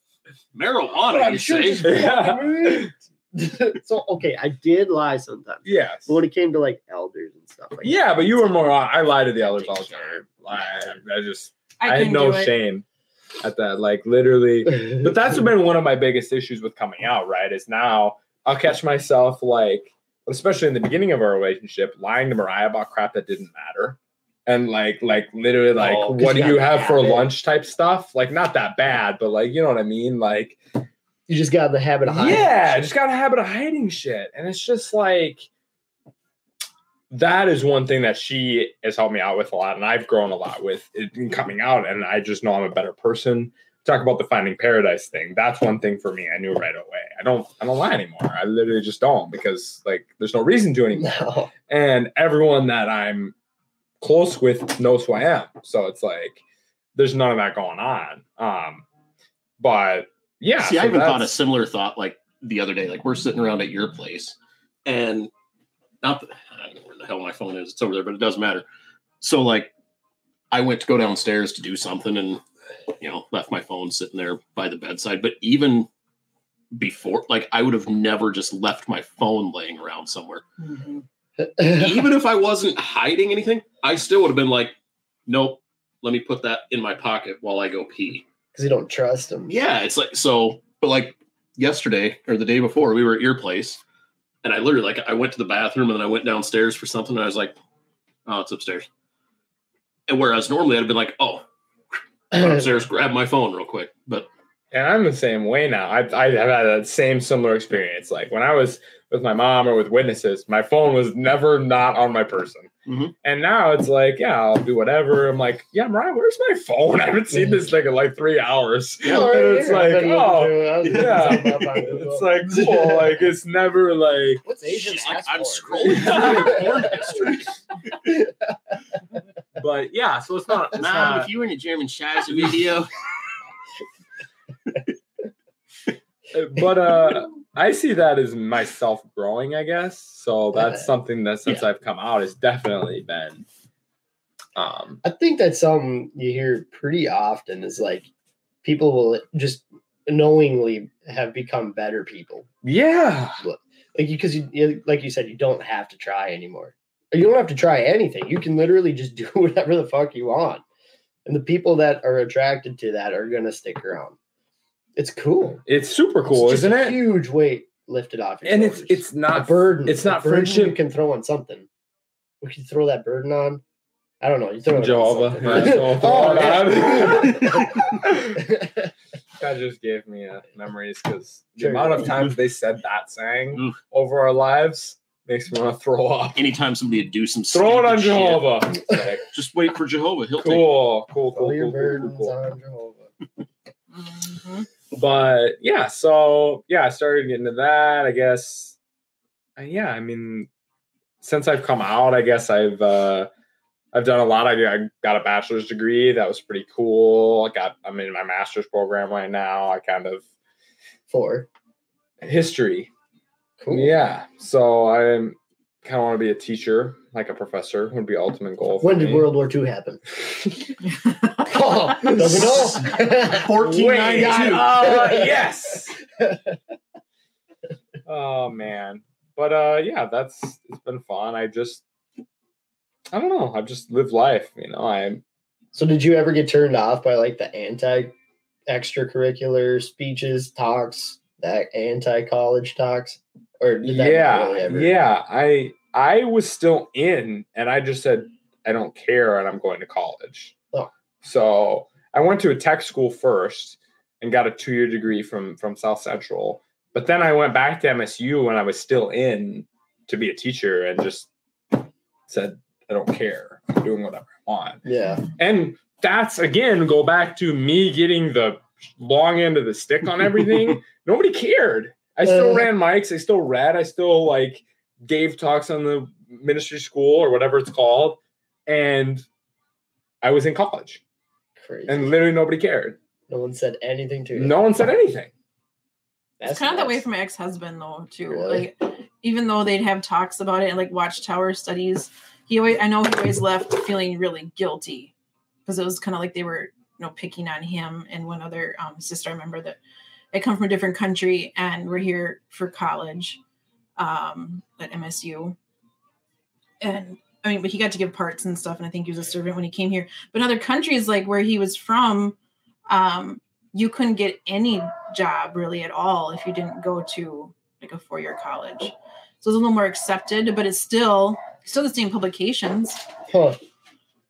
marijuana, I'm you sure say? It's Yeah. so okay, I did lie sometimes. Yes. But when it came to like elders and stuff like Yeah, but you were more. I lie to the elders all the time. I, I just I, I, had no shame at that. Like literally but that's been one of my biggest issues with coming out, right? Is now I'll catch myself like, especially in the beginning of our relationship, lying to Mariah about crap that didn't matter. And like, like literally, like, Oh, 'cause what do you have for habit. lunch type stuff? Like, not that bad, but like, you know what I mean? Like, you just got the habit of hiding. yeah, just got a habit of hiding shit. And it's just like, that is one thing that she has helped me out with a lot. And I've grown a lot with it coming out. And I just know I'm a better person. Talk about the finding paradise thing. That's one thing for me. I knew right away. I don't, I don't lie anymore. I literally just don't because like there's no reason to anymore. No. And everyone that I'm close with knows who I am. So it's like there's none of that going on. Um, but yeah, See, I so even thought a similar thought like the other day. Like we're sitting around at your place, and not that I don't know where the hell my phone is. It's over there, but it doesn't matter. So like, I went to go downstairs to do something, and you know, left my phone sitting there by the bedside. But even before, like, I would have never just left my phone laying around somewhere. Mm-hmm. even if I wasn't hiding anything, I still would have been like, nope. Let me put that in my pocket while I go pee. Because you don't trust them. Yeah, it's like so. But like yesterday or the day before, we were at your place, and I literally like I went to the bathroom and then I went downstairs for something, and I was like, "Oh, it's upstairs." And whereas normally I'd have been like, "Oh, run upstairs, grab my phone real quick," but and I'm the same way now. I I have had that same similar experience. Like when I was with my mom or with witnesses, my phone was never not on my person. Mhm. And now it's like, yeah, I'll do whatever. I'm like, yeah, Mariah, where's my phone? I haven't seen this thing in like three hours. Yeah, and it's like, I've been looking oh, through it. I was looking yeah. something up on Google. It's like cool. Like it's never like What's Asian like, I'm scrolling through your porn history. but yeah, so it's not it's Mom, not if you were in a German Scheiße video, but uh I see that as myself growing, I guess. So that's Yeah. something that since I've come out has definitely been um I think that's something you hear pretty often is like people will just knowingly have become better people. Yeah. Like because you, you like you said, you don't have to try anymore. You don't have to try anything. You can literally just do whatever the fuck you want. And the people that are attracted to that are gonna stick around. It's cool. It's super cool, It's just isn't a it? Huge weight lifted off. Your And it's shoulders. it's a not burden. it's a not burden friendship. You can throw on something. We can throw that burden on. I don't know. You throw on Jehovah. something. Yeah, so throw Oh, it yeah. that just gave me uh, memories because the amount of times they said that saying Oof. over our lives makes me want to throw up. Anytime somebody would do some Throw it on shit, Jehovah. Like, just wait for Jehovah. He'll take it. cool, cool, cool, Throw your cool, cool, cool, cool. on Jehovah. Mhm. But yeah, so yeah, I started getting to that. I guess. And yeah, I mean, since I've come out, I guess I've uh, I've done a lot. I, I got a bachelor's degree. That was pretty cool. I got I'm in my master's program right now. I kind of for history. Cool. Yeah. So I kind of want to be a teacher, like a professor, would be ultimate goal. For When did me. World War II happen? Oh, doesn't know. 1492. Wait, uh, yes. oh man, but uh, yeah, that's it's been fun. I just, I don't know. I've just lived life. You know, I So did you ever get turned off by like the anti extracurricular speeches, talks, that anti college talks? Or did that yeah, really ever? yeah. I I was still in, and I just said I don't care, and I'm going to college. So I went to a tech school first and got a two year degree from from South Central, but then I went back to MSU when I was still in to be a teacher, and just said I don't care, I'm doing whatever I want. Yeah. And that's again go back to me getting the long end of the stick on everything. Nobody cared. I still Uh. ran mics. I still read. I still like gave talks on the ministry school or whatever it's called, and I was in college, Crazy. and literally nobody cared. no one said anything to you. No one said anything. That's it's kind of that way nuts. for my ex-husband though too. Really? Like even though they'd have talks about it and like watchtower studies, he always I know he always left feeling really guilty because it was kind of like they were you know picking on him and one other um, sister. I remember that I come from a different country and we're here for college um, at MSU, and I mean, but he got to give parts and stuff, and I think he was a servant when he came here. But in other countries, like where he was from, um, you couldn't get any job really at all if you didn't go to like a four-year college. So it's a little more accepted, but it's still still the same publications, Huh.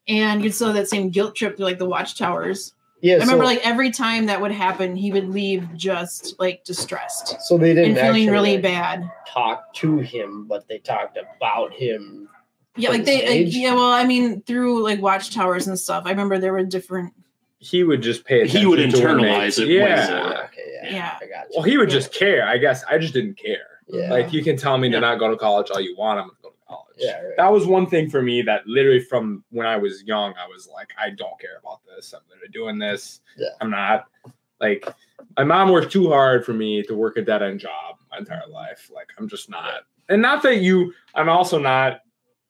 and you'd still have that same guilt trip to like the watchtowers. Yeah. I remember so, like every time that would happen, he would leave just like distressed so they didn't and feeling actually, really bad. talk to him, but they talked about him. Yeah, like they, like, stage? yeah. Well, I mean, through like watchtowers and stuff. I remember there were different. He would just pay. He would to internalize it Yeah. Okay, yeah. Yeah. I got you. Well, he would just care. I guess I just didn't care. yeah. Like you can tell me Yeah. to not go to college all you want. I'm gonna go to college. yeah, right. That was one thing for me that literally from when I was young, I was like, I don't care about this. I'm literally doing this. Yeah. I'm not like my mom worked too hard for me to work a dead end job my entire life. Like I'm just not. And not that you I'm also not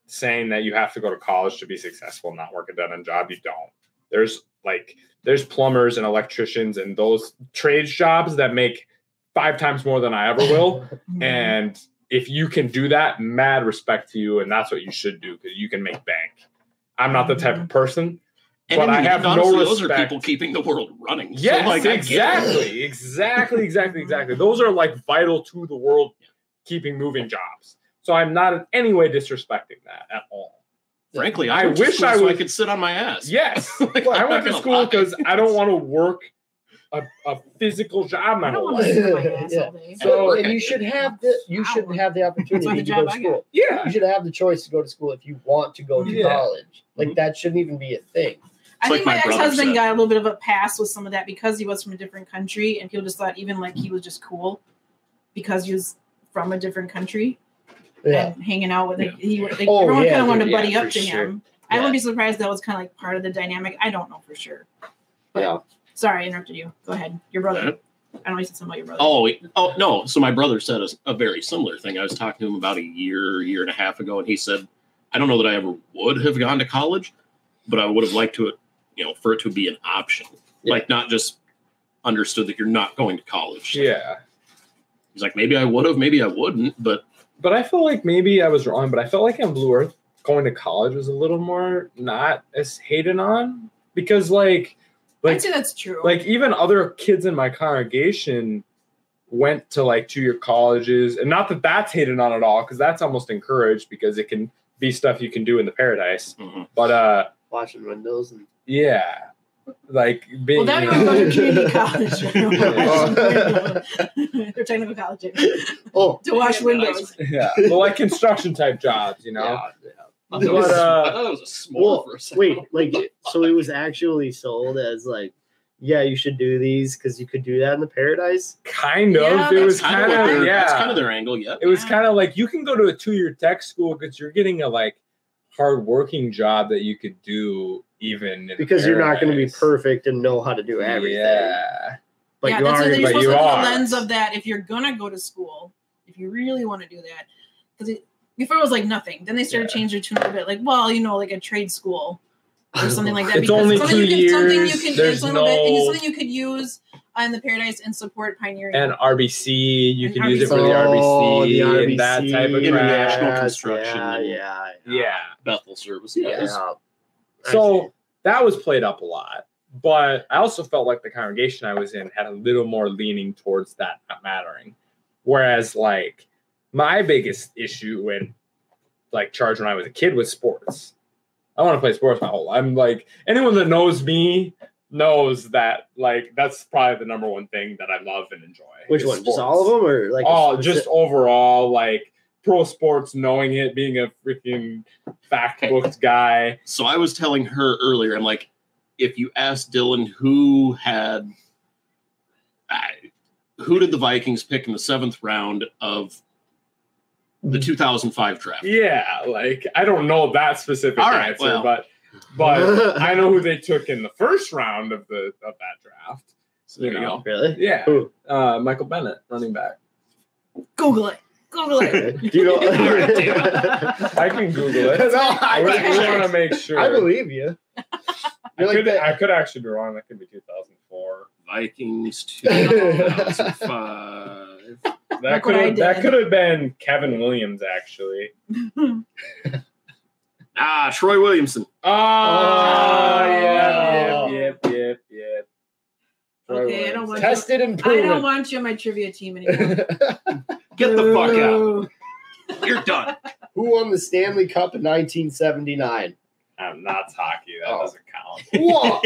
saying that you have to go to college to be successful and not work a dead end job. You don't. There's like there's plumbers and electricians and those trades jobs that make five times more than I ever will. And if you can do that, mad respect to you, and that's what you should do because you can make bank. I'm not the type of mm-hmm. person. And But in I have end, no honestly, those are people keeping the world running. So, Yes, like, I get it. exactly, exactly, exactly, exactly. Those are like vital to the world keeping moving jobs. So I'm not in any way disrespecting that at all. Frankly, I, I wish school I so I would- could sit on my ass. Yes, Like, I I'm went to school because I don't want to work a, a physical job my I don't whole want life. to sit on Yeah. So and you should have the you should Ow. have the opportunity the to go to school. Yeah, You should have the choice to go to school if you want to go to Yeah. college. Like mm-hmm. that shouldn't even be a thing. I It's think like my, my ex-husband said. got a little bit of a pass with some of that because he was from a different country, and people just thought even like he was just cool because he was from a different country Yeah. and hanging out with like, he like, Oh, everyone yeah, kind of wanted to buddy for up to sure. him. I wouldn't be surprised that was kind of like part of the dynamic. I don't know for sure. But- Yeah. Sorry, I interrupted you. Go ahead. Your brother. Alright. I know you said something about your brother. Oh, oh no. So my brother said a, a very similar thing. I was talking to him about a year, year and a half ago, and he said, "I don't know that I ever would have gone to college, but I would have liked to, you know, for it to be an option, Yeah. like not just understood that you're not going to college. Yeah. He's like, maybe I would have, maybe I wouldn't, but But I feel like maybe I was wrong, but I felt like in Blue Earth going to college was a little more not as hated on because like like I'd say that's true. like even other kids in my congregation went to like two year colleges and not that that's hated on at all because that's almost encouraged because it can be stuff you can do in the paradise mhm. but uh Watching windows and yeah like being well, that you was know- going to community college. Yeah. or technical college oh, to wash windows. yeah well like construction type jobs you know yeah, yeah. I thought, was, But, uh, I thought it was a s'more Well, for a second. wait, like so it was actually sold as like, yeah, you should do these because you could do that in the paradise. kind of Yeah, it was kind kind of of their, yeah that's kind of their angle, yeah. it was Yeah. kind of like you can go to a two-year tech school because you're getting a like hard working job that you could do even Because you're not going to be perfect and know how to do everything. Yeah. But yeah, you that's are what you're but supposed you to are. the lens of that. If you're gonna go to school, if you really want to do that, because before it was like nothing. Then they started Yeah. changing it to a little bit like, well, you know, like a trade school or something like that. It's because only something two you can, Something you years, can, there's it's a bit, no- something you could use uh, in the paradise and support pioneering. And RBC, you And can use it for the Oh, RBC, and that type of RBC, International crap. construction Yeah, and- yeah, Yeah. Bethel service. yeah. Yeah, it's- I see. So that was played up a lot. But I also felt like the congregation I was in had a little more leaning towards that not mattering. Whereas, like, my biggest issue when, like, charge when I was a kid was sports. I want to play sports my whole life. I'm like, anyone that knows me knows that, like, that's probably the number one thing that I love and enjoy. which one? Just all of them, or like? oh, just overall, like, pro sports, knowing it, being a freaking fact booked guy. So I was telling her earlier, I'm like, if you asked Dylan who had, I who did the Vikings pick in the seventh round of the 2005 draft? Yeah, like I don't know that specific All right, answer, well. but but I know who they took in the first round of the of that draft. So there you You know. go. really. Yeah, Who? uh, Michael Bennett, running back. Google it. Google it. Do you know? I can Google it. No, I I, want to make sure. I believe you. I You're like could, that- I could actually be wrong. That could be 2004. Vikings 2005. That could have that could have been Kevin Williams actually. ah, Troy Williamson. Oh, yeah, yep, yep, yep, yep. Troy Okay, I don't Williams. want Tested and I don't want you on my trivia team anymore. Get the fuck out. You're done. Who won the Stanley Cup in 1979? Um, that's hockey. That Oh. doesn't count. What?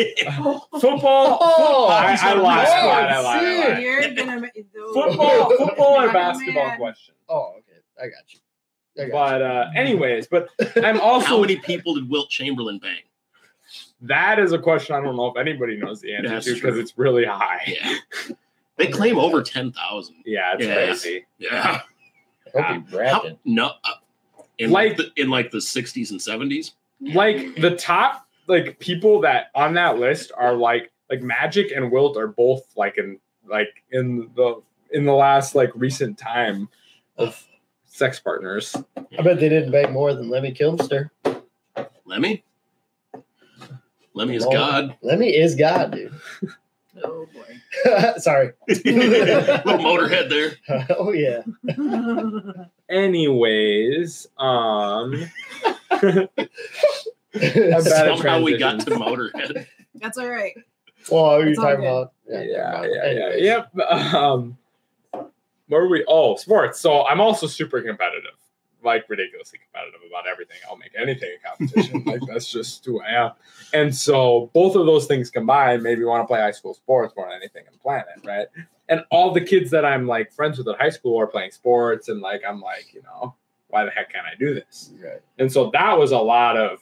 Football. Oh, I, I lied. I lied. I lied. I lied. You're gonna Football, football, or basketball mad. question. Oh, okay. I got you. I got But uh, anyways, but I'm How also many people did Wilt Chamberlain bang? That is a question I don't know if anybody knows the answer That's to because true. it's really high. Yeah. They claim over 10,000. Yeah, it's Yeah. crazy. Yeah. you. Hope he grabbed How, no. uh, In Like- like, the, in like the 60s and 70s. Like the top like people that on that list are like like Magic and Wilt are both like in like in the in the last like recent time of sex partners. I bet they didn't bang more than Lemmy Kilmister. Lemmy? Lemmy is Well, God. Lemmy is God, dude. Oh boy. Sorry. Little motorhead there. oh yeah. Anyways, um I'm Somehow we got to. Motorhead. That's all right. well, you're It's talking good. about. yeah, never yeah, mind. yeah, Yep. Um, where were we? Oh, sports. So I'm also super competitive, like ridiculously competitive about everything. I'll make anything a competition. like that's just who I am. And so both of those things combined made me want to play high school sports more than anything on the planet, right? And all the kids that I'm like friends with at high school are playing sports, and like I'm like, you know, why the heck can't I do this? Right. And so that was a lot of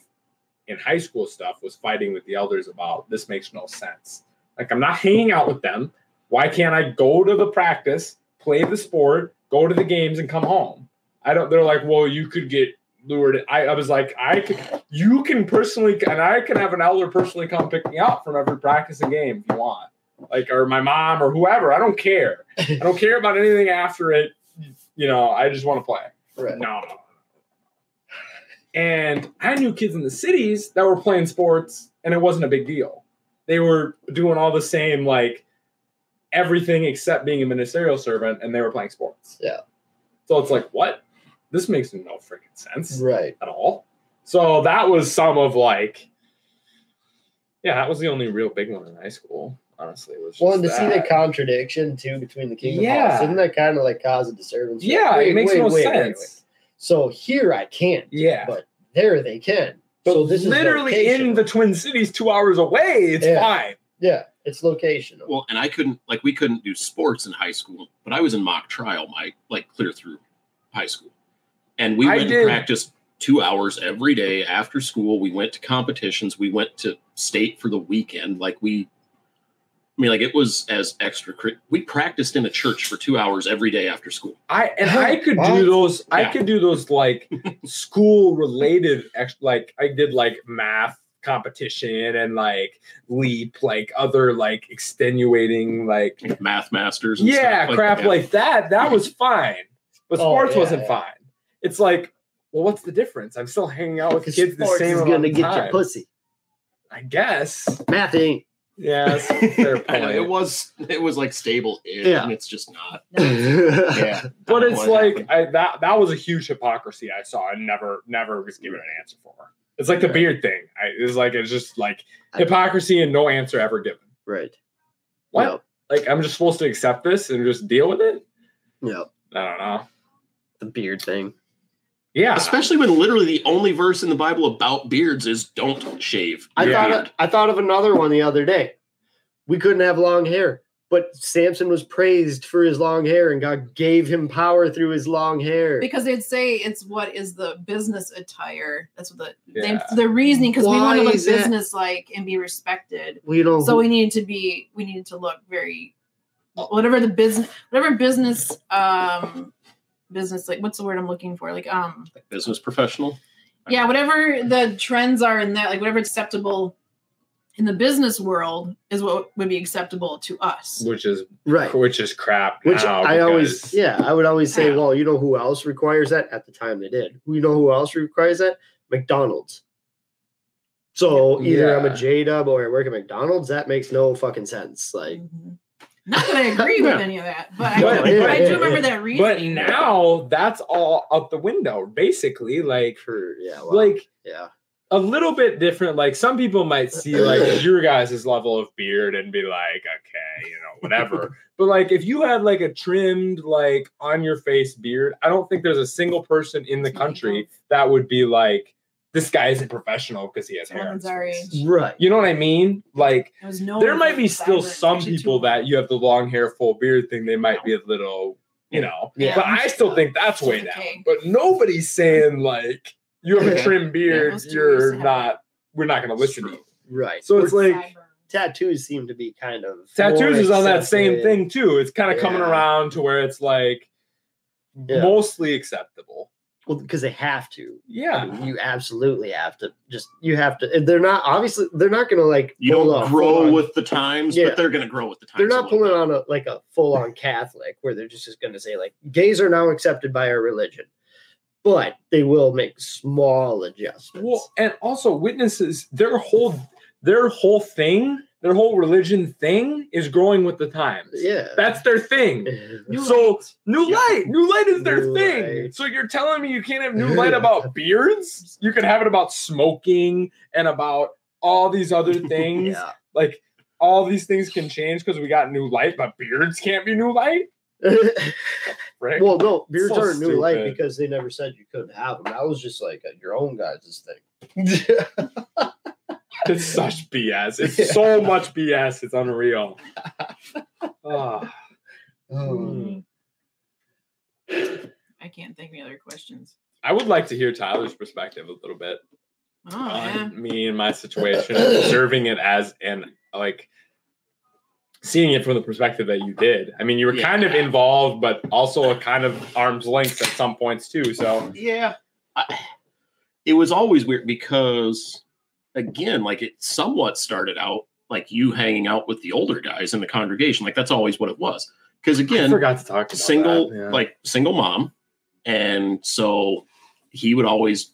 in high school stuff was fighting with the elders about this makes no sense. Like I'm not hanging out with them. Why can't I go to the practice, play the sport, go to the games and come home? I don't they're like, "Well, you could get lured." I, I was like, "I could you can personally and I can have an elder personally come pick me up from every practice and game if you want." Like or my mom or whoever, I don't care. I don't care about anything after it. You know, I just want to play. Right. No, no, no. And I knew kids in the cities that were playing sports, and it wasn't a big deal. They were doing all the same, like everything except being a ministerial servant, and they were playing sports. Yeah. So it's like, what? This makes no freaking sense Right. at all. So that was some of like, yeah, that was the only real big one in high school. Honestly, was Well, and to just see the contradiction too between the kingdom Yeah. halls, isn't that kind of like cause a disturbance? yeah, Wait, it makes wait, no wait, wait, sense. wait. So here I can't, Yeah, but there they can. but so this is literally is in the Twin Cities, two hours away, it's Yeah. fine. yeah, it's location. Well, and I couldn't like we couldn't do sports in high school, but I was in mock trial my like clear through high school, and we I went did- and practiced two hours every day after school. We went to competitions. We went to state for the weekend. Like we, I mean, like it was as extra. We practiced in a church for two hours every day after school. I and I could What? do those. I could do those like school related. Like I did like math competition and like leap, like other like extenuating like Math masters. And yeah stuff crap that. like that. That was fine, but Oh, sports yeah, wasn't yeah. fine. It's like, well, what's the difference? I'm still hanging out with Because kids the sports same is amount gonna of get time. your pussy. I guess. Math ain't. Yeah, that's a fair I know, it was it was like stable, Yeah. and it's just not. yeah. Yeah, But it's like. I, that that was a huge hypocrisy I saw and never never was given an answer for. It's like the Right. beard thing. I, it's like it's just like hypocrisy and no answer ever given. Right. What? Like I'm just supposed to accept this and just deal with it? Yeah. yeah. I don't know. The beard thing. Yeah. especially when literally the only verse in the Bible about beards is "Don't shave." I Yeah. thought of, I thought of another one the other day. We couldn't have long hair, but Samson was praised for his long hair, and God gave him power through his long hair. because they'd say it's what is the business attire. That's what the Yeah. they, the reasoning because we want to look business like and be respected. we don't. So we needed to be we needed to look very whatever the business whatever business um business like what's the word I'm looking for like um Business professional. yeah whatever the trends are in that like whatever acceptable in the business world is what would be acceptable to us. which is right. which is crap. Which now I always, yeah, I would always say, Yeah. well, you know who else requires that? At the time they did. You know who else requires that? McDonald's. So either I'm Yeah. a J Dub or I work at McDonald's. That makes no fucking sense. Like, Mhm. Not that I agree with any of that, but I, But- do, but- I do remember yeah. that reason. But now that's all out the window, basically. Like, for yeah, well, like yeah, a little bit different. Like some people might see like your guys' level of beard and be like, okay, you know, whatever. but like if you had like a trimmed, like on your face beard, I don't think there's a single person in the country that would be like, this guy isn't professional because he has hair. on Someone's his our age. right. You know what I mean? Like There no there might be still vibrant some people to that you have the long hair, full beard thing. They might be a little, you know. Yeah. But I still think that's way down. Okay. But nobody's saying like you have a trim beard, those two you're used to have not. We're not going to listen to you. Right. So it's like sideburns. tattoos seem to be kind of tattoos more is on that same thing too. It's kind of coming around to where it's like Yeah. mostly acceptable. Well, because they have to. I Yeah. mean, you absolutely have to. Just you have to. They're not obviously. They're not going to like. You don't a grow with the times, Yeah. but they're going to grow with the times. They're not little pulling bit. on a like a full on Catholic where they're just, just going to say like gays are now accepted by our religion, but they will make small adjustments. Well, and also witnesses, their whole their whole thing, their whole religion thing is growing with the times. yeah, That's their thing. New so light. new Yeah. light, new light is their New thing. light. So you're telling me you can't have new light about beards? You can have it about smoking and about all these other things. yeah. Like all these things can change because we got new light, but beards can't be new light. Right? well, no, beards So aren't new light because they never said you couldn't have them. That was just like a, your own guys' thing. it's such BS. It's Yeah. so much BS. It's unreal. Um, I can't think of any other questions. I would like to hear Tyler's perspective a little bit Oh on yeah. me and my situation, observing it as and like seeing it from the perspective that you did. I mean, you were kind of involved, but also a kind of arm's length at some points too. So Yeah. I, it was always weird because, again, like it somewhat started out like you hanging out with the older guys in the congregation. Like that's always what it was. Because again, I forgot to talk about single, yeah. like single mom. And so he would always,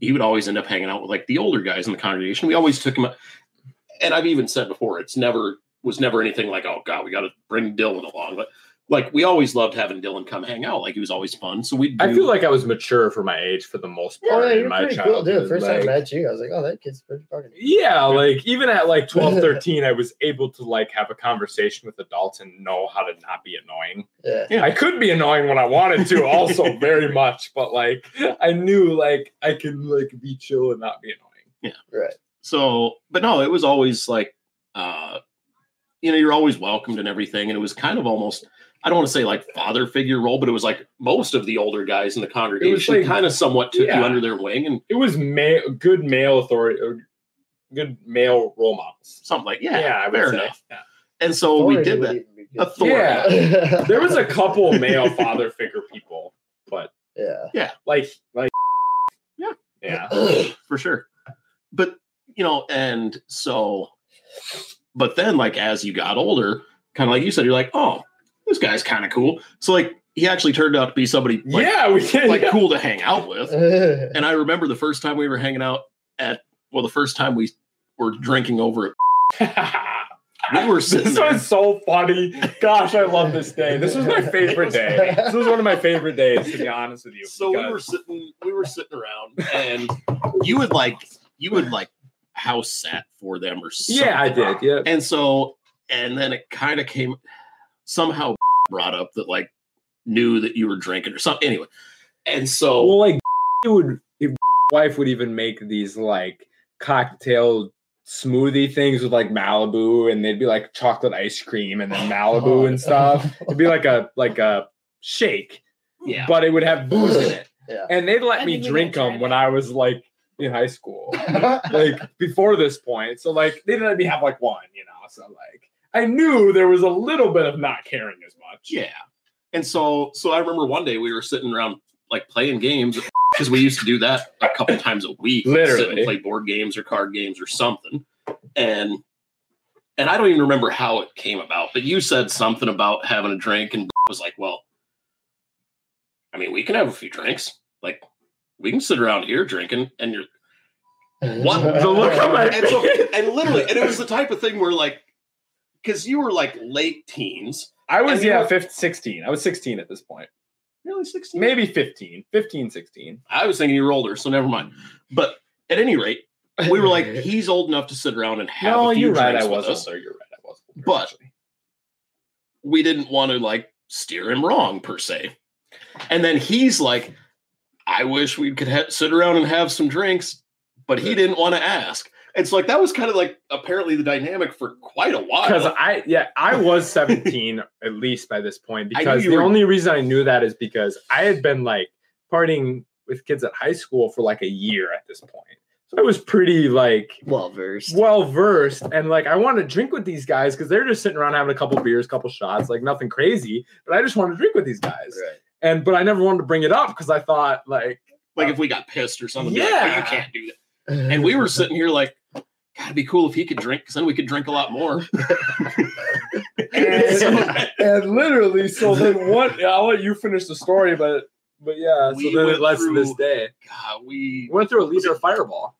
he would always end up hanging out with like the older guys in the congregation. We always took him, and I've even said before, it's never was never anything like, oh god, we got to bring Dylan along. But like we always loved having Dylan come hang out. Like he was always fun. So we. I feel like I was mature for my age for the most part man, in you're my pretty cool, childhood. dude. First like- time I met you, I was like, oh, that kid's pretty fucking. Yeah, like even at like 12, 13, I was able to like have a conversation with adults and know how to not be annoying. Yeah. I could be annoying when I wanted to, also very much, but like I knew like I could like be chill and not be annoying. Yeah, right. so but no it was always like uh you know you're always welcomed and everything and it was kind of almost i don't want to say like father figure role but it was like most of the older guys in the congregation like- kind of somewhat took yeah. you under their wing and It was ma- good male authority, or good male role models. something like yeah, I would fair say. enough Yeah. and so we did that even be good. authority Yeah. There was a couple male father figure people, but yeah, yeah. like like Yeah. yeah. for sure but you know and so but then like as you got older kind of like you said you're like oh this guy's kind of cool so like he actually turned out to be somebody like, yeah, we did. like yeah. cool to hang out with And I remember the first time we were hanging out at, well, the first time we were drinking over at, we were sitting this there. was so funny. Gosh, I love this day. This was my favorite day. This was one of my favorite days, to be honest with you. So we were sitting, we were sitting around, and you would like, you would like house sat for them or something. yeah, I did. Yeah, And so, and then it kind of came, somehow brought up that like knew that you were drinking or something. Anyway, and so well, like it would, if wife would even make these like cocktail smoothie things with like Malibu, and they'd be like chocolate ice cream and then oh, Malibu and stuff. It'd be like a like a shake, yeah, but it would have booze in it. Yeah. And they'd let I me drink them when. I was like in high school. like before this point. So like they didn't let me have like one, you know. So like I knew there was a little bit of not caring as much. Yeah. And so so I remember one day we were sitting around like playing games because we used to do that a couple times a week. Sit Literally. and play board games or card games or something. And and I don't even remember how it came about, but you said something about having a drink and was like, well, I mean, we can have a few drinks. Like we can sit around here drinking and you're what The look on my and, so, and literally and it was the type of thing where like because you were like late teens. I was yeah, were- 15, 16. I was 16 at this point. Really 16? Maybe 15, 15, 16. I was thinking you were older, so never mind. But at any rate, we were like, he's old enough to sit around and have No, a few you're right. drinks I with was us. older. You're right. I was older. But- actually. We didn't want to like steer him wrong per se. And then he's like, I wish we could ha- sit around and have some drinks, but he didn't want to ask. It's like that was kind of like apparently the dynamic for quite a while. because I yeah I was 17 at least by this point because the were- only reason I knew that is because I had been like partying with kids at high school for like a year at this point. So I was pretty like well versed. well versed and like I wanted to drink with these guys because they're just sitting around having a couple beers, couple shots, like nothing crazy. But I just wanted to drink with these guys. Right. And but I never wanted to bring it up because I thought like like if we got pissed or something, be like, "Oh, Yeah. you can't do that. And we were sitting here like, God, it'd be cool if he could drink because then we could drink a lot more. and, and literally so then what I'll let you finish the story, but but yeah, We so then it led to this day. God, we Went through a liter of fireball.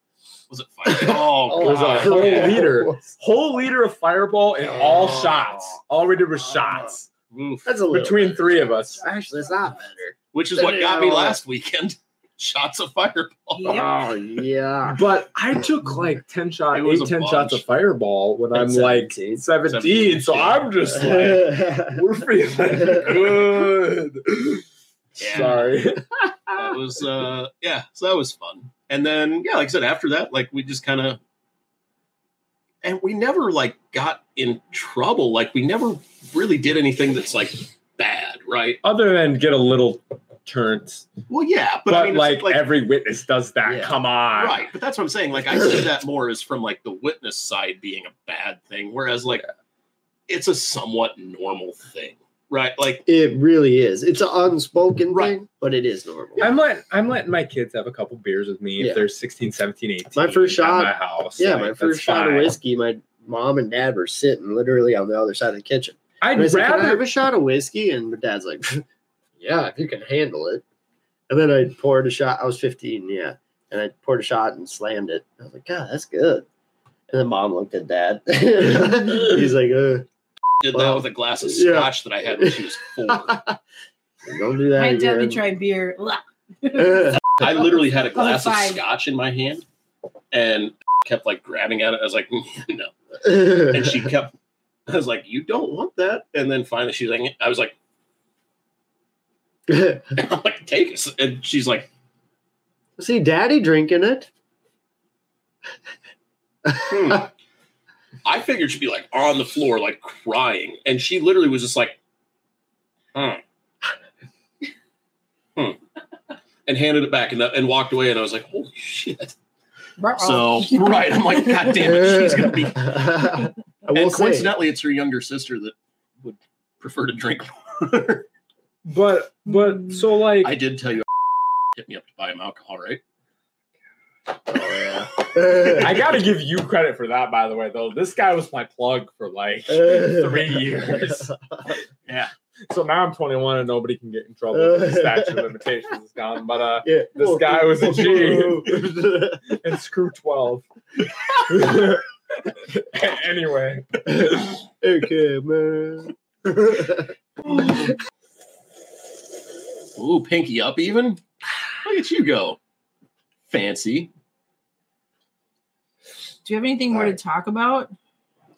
was it Fireball? Oh, oh, It was a whole yeah. liter. Whole liter of fireball and all Oh. shots. All we did was shots. Oof. That's a little Between better. three of us. Actually, it's not better. Which is what got me last weekend. Shots of fireball. Yep. Oh yeah. But I took like 10 shots, It 8, a 10 shots of fireball when At I'm like 17. 17. So Yeah. I'm just like, we're feeling good. Yeah. Sorry. That was uh yeah, so that was fun. And then yeah, like I said, after that, like we just kind of and we never like got in trouble. Like we never really did anything that's like bad, right? Other than get a little turns. Well, yeah, but, But, I mean, it's like, every witness does that. Yeah. Come on. right. But that's what I'm saying. Like I see that more as from like the witness side being a bad thing, whereas like it's a somewhat normal thing, right? Like It really is. It's an unspoken Right. thing, but it is normal. I'm letting I'm letting my kids have a couple beers with me Yeah. if they're 16, 17, 18. My first at shot- my house. Yeah, Like, my first shot of whiskey, my mom and dad were sitting literally on the other side of the kitchen. I'd And I said, Can I have a shot of whiskey? And my dad's like, Yeah, if you can handle it. And then I poured a shot. I was 15, yeah. And I poured a shot and slammed it. I was like, God, that's good. And then mom looked at dad. He's like, uh, Did that with a glass of yeah. scotch that I had when she was four. don't do that. My dad again. would try beer. I literally had a glass of scotch in my hand and kept like grabbing at it. I was like, no. And she kept, I was like, you don't want that. And then finally she's like, I was like, I'm like, take it. And she's like, See, daddy drinking it. hmm. I figured she'd be like on the floor, like crying. And she literally was just like, hmm. Hmm. And handed it back and, and walked away. And I was like, holy shit. So, right. I'm like, God damn it. She's going to be. I will And say, coincidentally, it's her younger sister that would prefer to drink more. But but so like I did tell you hit me up to buy him alcohol, right? I gotta give you credit for that, by the way. Though this guy was my plug for like three years. Yeah. So now I'm 21 and nobody can get in trouble. The statute of limitations is gone. But uh, Yeah. This guy was a G. and screw 12. anyway, okay, man. Ooh, pinky up even. Look at you go. Fancy. Do you have anything more to talk about?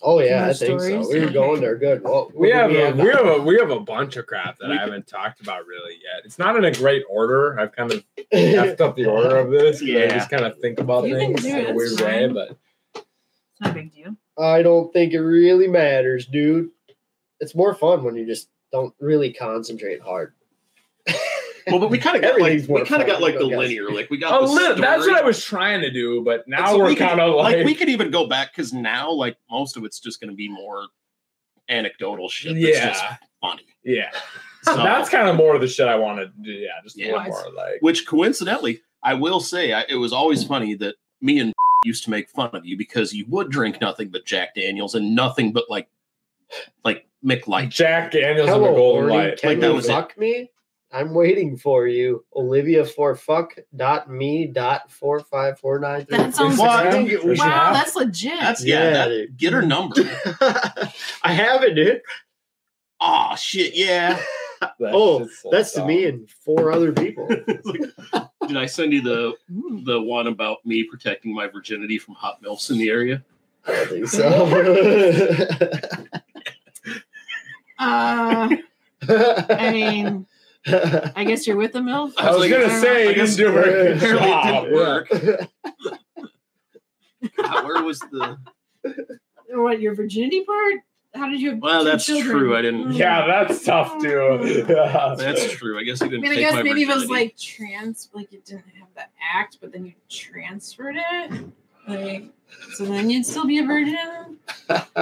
oh yeah, I think stories? so. We were going there good. Well, we have, a, now? we have a we have a bunch of crap that We I haven't talked about really yet. It's not in a great order. I've kind of effed up the order of this. 'cause I Yeah. just kind of think about You things in a it's weird way, but It's not a big deal. I don't think it really matters, dude. It's more fun when you just don't really concentrate hard. Well, but we kind of got like we kind of got like the guess. linear. Like we got a the that's what I was trying to do. But now so we're we kind of like, like we could even go back because now like most of it's just going to be more anecdotal shit. That's yeah, just funny. yeah. So, That's kind of more of the shit I want to do. Yeah, just a Yeah. little more like. which coincidentally, I will say, I, it was always funny that me and used to make fun of you because you would drink nothing but Jack Daniels and nothing but like like Mick Light. Jack Daniels and Hello, the Golden Light. Can Like, that you was it. fuck me? I'm waiting for you. Olivia for fuck dot me dot four five four nine three. That sounds Well, I Instagram? think it We Wow, that's legit. That's yeah. Yeah, that- get her number. I have it, dude. oh shit, yeah. That Oh, so That's to me and four other people. Did I send you the the one about me protecting my virginity from hot milfs in the area? I don't think so. Uh, I mean, I guess you're with the MILF. I was like, gonna say I you guess didn't do a good apparently it job. didn't work. God, where was the? What, your virginity part? How did you have Well, two that's children? true. I didn't- mm. Yeah, that's tough too. Oh. Yeah. That's true. I guess he I didn't. mean, I take guess my maybe if it was like trans, like you didn't have the act, but then you transferred it. Like, so then you'd still be a virgin?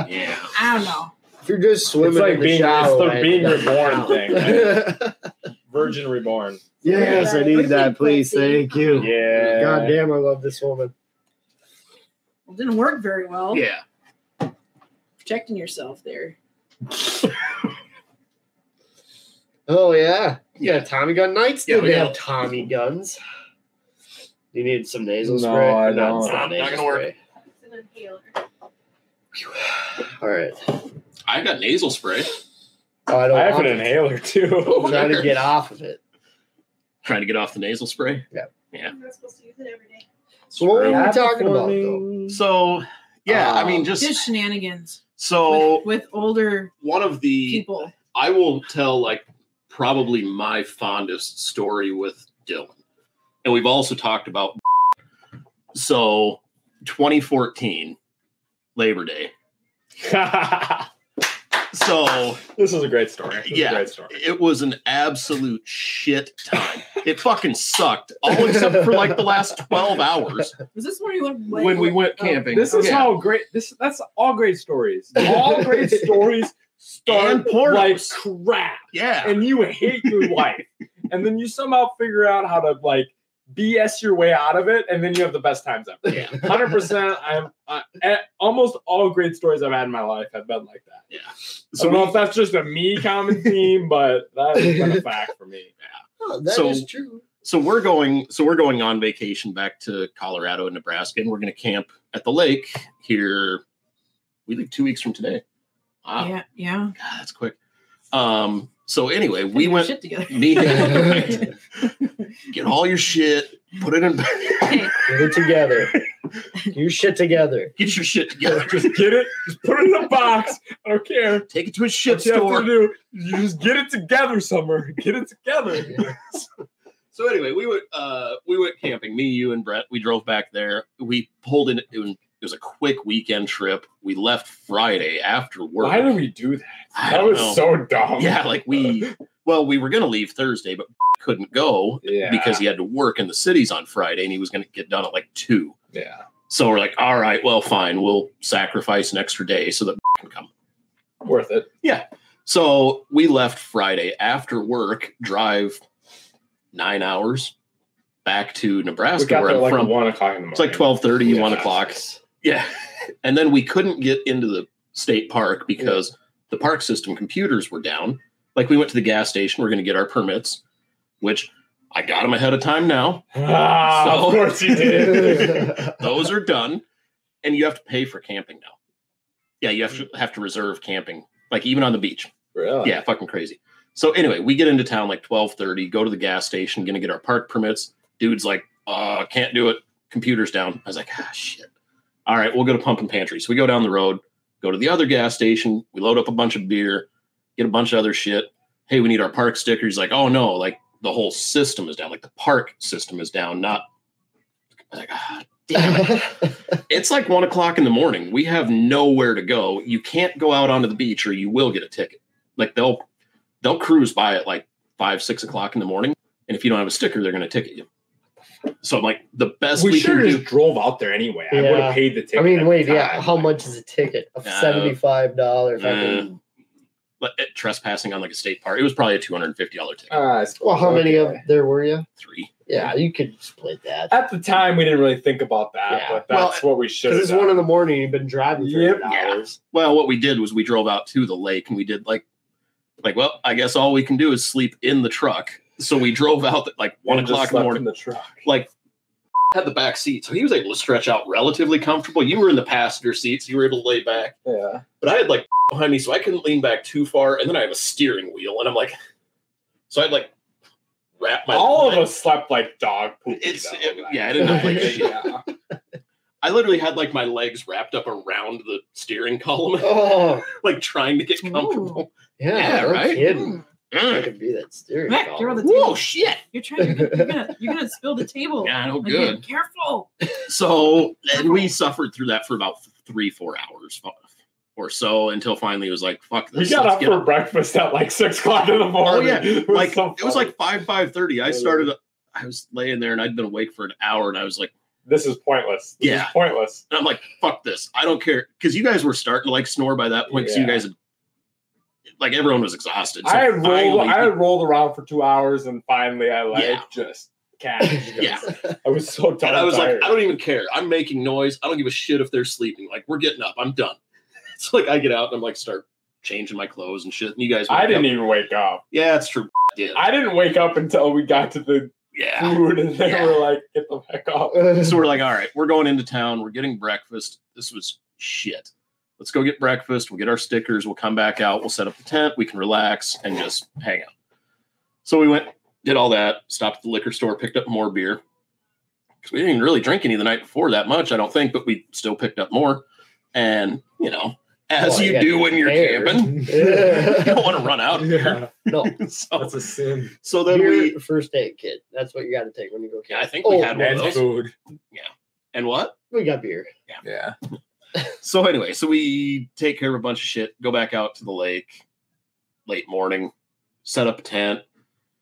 yeah. I don't know. if you're just swimming It's like in the being- shower, it's the like, being reborn count. thing, Virgin Reborn. yes, I need that, please. Thank you. Yeah. God damn, I love this woman. Well, didn't work very well. Yeah. Protecting yourself there. Oh yeah, yeah. Tommy gun nights. Yeah, we have Tommy guns? You need some nasal No, spray. I Or not, don't. not Not gonna work. It's an inhaler. All right. I got nasal spray. Oh, I don't I have an it. inhaler too. Trying to get off of it. Trying to get off the nasal spray. Yeah. Yeah. I'm supposed to use it every day. So what were we talking about though? So yeah, I mean, Um, just Just shenanigans so with, with older one of the people. I will tell like probably my fondest story with Dylan. And we've also talked about so 2014 Labor Day. So this is a great story. This is Yeah. a great story. it was an absolute shit time. It fucking sucked, all except for like the last 12 hours Was this when you went like, when we went oh, camping. This is Yeah. how great this that's all great stories. All great stories start And pornos. like crap. Yeah. And you hate your life. And then you somehow figure out how to like BS your way out of it, and then you have the best times ever. Yeah. Hundred percent. I'm uh, almost all great stories I've had in my life have been like that. Yeah. I So don't know if that's just a me common theme, but that has been a fact for me. Oh, that is So- true. so we're going so we're going on vacation back to Colorado and Nebraska, and we're going to camp at the lake here. We leave two weeks from today. Wow, Yeah, yeah. God, that's quick. Um. So anyway, we your went. shit together. Me, get all your shit, put it in. Hey, Get it together. Get your shit together. Get your shit together. Just get it. Just put it in a box. I don't care. Take it to a shit What you have store. to do, you just get it together, Summer. Get it together. So anyway, we went uh we went camping. Me, you, and Brett. We drove back there. We pulled in. It was, it was a quick weekend trip. We left Friday after work. Why did we do that? I That was know. so dumb. Yeah, like we. Well, we were gonna leave Thursday, but couldn't go Yeah. because he had to work in the cities on Friday, and he was gonna get done at like two. yeah. So we're like, all right, well, fine. We'll sacrifice an extra day so that can come. Worth it. Yeah. So we left Friday after work, drive nine hours back to We Nebraska, where I'm like from. one o'clock in the morning. It's like twelve thirty, Yeah. one o'clock. Yeah, and then we couldn't get into the state park because the park system computers were down. Like we went to the gas station, we're going to get our permits, which I got them ahead of time now. Ah, So- of course you did. Those are done, and you have to pay for camping now. Yeah, you have to have to reserve camping, like even on the beach. really? Yeah, fucking crazy. So anyway, we get into town like twelve thirty. Go to the gas station, gonna get our park permits. Dude's like, "Uh, can't do it. Computer's down." I was like, "Ah, shit." All right, we'll go to Pump and Pantry. So we go down the road, go to the other gas station. We load up a bunch of beer, get a bunch of other shit. Hey, we need our park stickers. Like, oh no, like the whole system is down. Like the park system is down. Not like, ah, damn it. It's like one o'clock in the morning. We have nowhere to go. You can't go out onto the beach or you will get a ticket. Like they'll they'll cruise by at like five, six o'clock in the morning. And if you don't have a sticker, they're gonna ticket you. So I'm like, the best we, We should have just drove out there anyway. I would have paid the ticket. I mean, wait, the yeah. How much is a ticket? A Uh, seventy-five dollar uh, fucking. But uh, trespassing on like a state park, it was probably a two hundred and fifty dollar ticket. Ah, I suppose, Well, how many of there were you? Three. Yeah, you could split that. At the time, we didn't really think about that, Yeah. but Well, that's what we should Because have it's one in the morning. You've been driving for Yep. eight Yeah. hours. Well, what we did was we drove out to the lake and we did like like, well, I guess all we can do is sleep in the truck. So we drove out at like one And o'clock in the morning. in the truck. like had the back seat, so he was able to stretch out relatively comfortable. You were in the passenger seat, so you were able to lay back. Yeah. But I had like behind me, so I couldn't lean back too far, and then I have a steering wheel, and I'm like, so I'd like wrap my. All of us slept like dog poop. It's- it- yeah, I didn't look like yeah. I literally had like my legs wrapped up around the steering column, Oh, like trying to get comfortable. yeah, Yeah, no right? kidding. I Mm. could be that steering Mac, you're on the table. Whoa, shit! You're trying. To, you're gonna. You're gonna spill the table. Yeah, no Again, good. Careful. So and we suffered through that for about three, four hours or so until finally it was like, fuck We this. got let's up get for breakfast at like six o'clock in the morning. yeah, It was like so it was like five five thirty. I started. I was laying there and I'd been awake for an hour, and I was like, this is pointless. This Yeah. is pointless. and I'm like, fuck this. I don't care because you guys were starting to like snore by that point. So you guys had like everyone was exhausted. So I had rolled. finally- I rolled around for two hours, and finally, I like Yeah. just cashed. Yeah. I was so tired. and I was like. I don't even care. I'm making noise. I don't give a shit if they're sleeping. Like we're getting up. I'm done. It's like I get out and I'm like start changing my clothes and shit. And you guys, I didn't up. even wake up. Yeah, it's true. Yeah, I didn't wake up until we got to the yeah. food, and they Yeah. were like, "Get the heck off. So we're like, all right, we're going into town. We're getting breakfast. This was shit. Let's go get breakfast. We'll get our stickers. We'll come back out. We'll set up the tent. We can relax and just hang out. So we went, did all that, stopped at the liquor store, picked up more beer. Because we didn't even really drink any the night before that much, I don't think, but we still picked up more. And, you know, as Well, you got do when you're prepared. camping, you don't want to run out of beer. no, So, That's a sin. so then beer, we, first aid kit. That's what you got to take when you go yeah, I camping. think we Oh, had one of those. food. Yeah. And what? We got beer. Yeah. So anyway, so we take care of a bunch of shit, go back out to the lake late morning, set up a tent,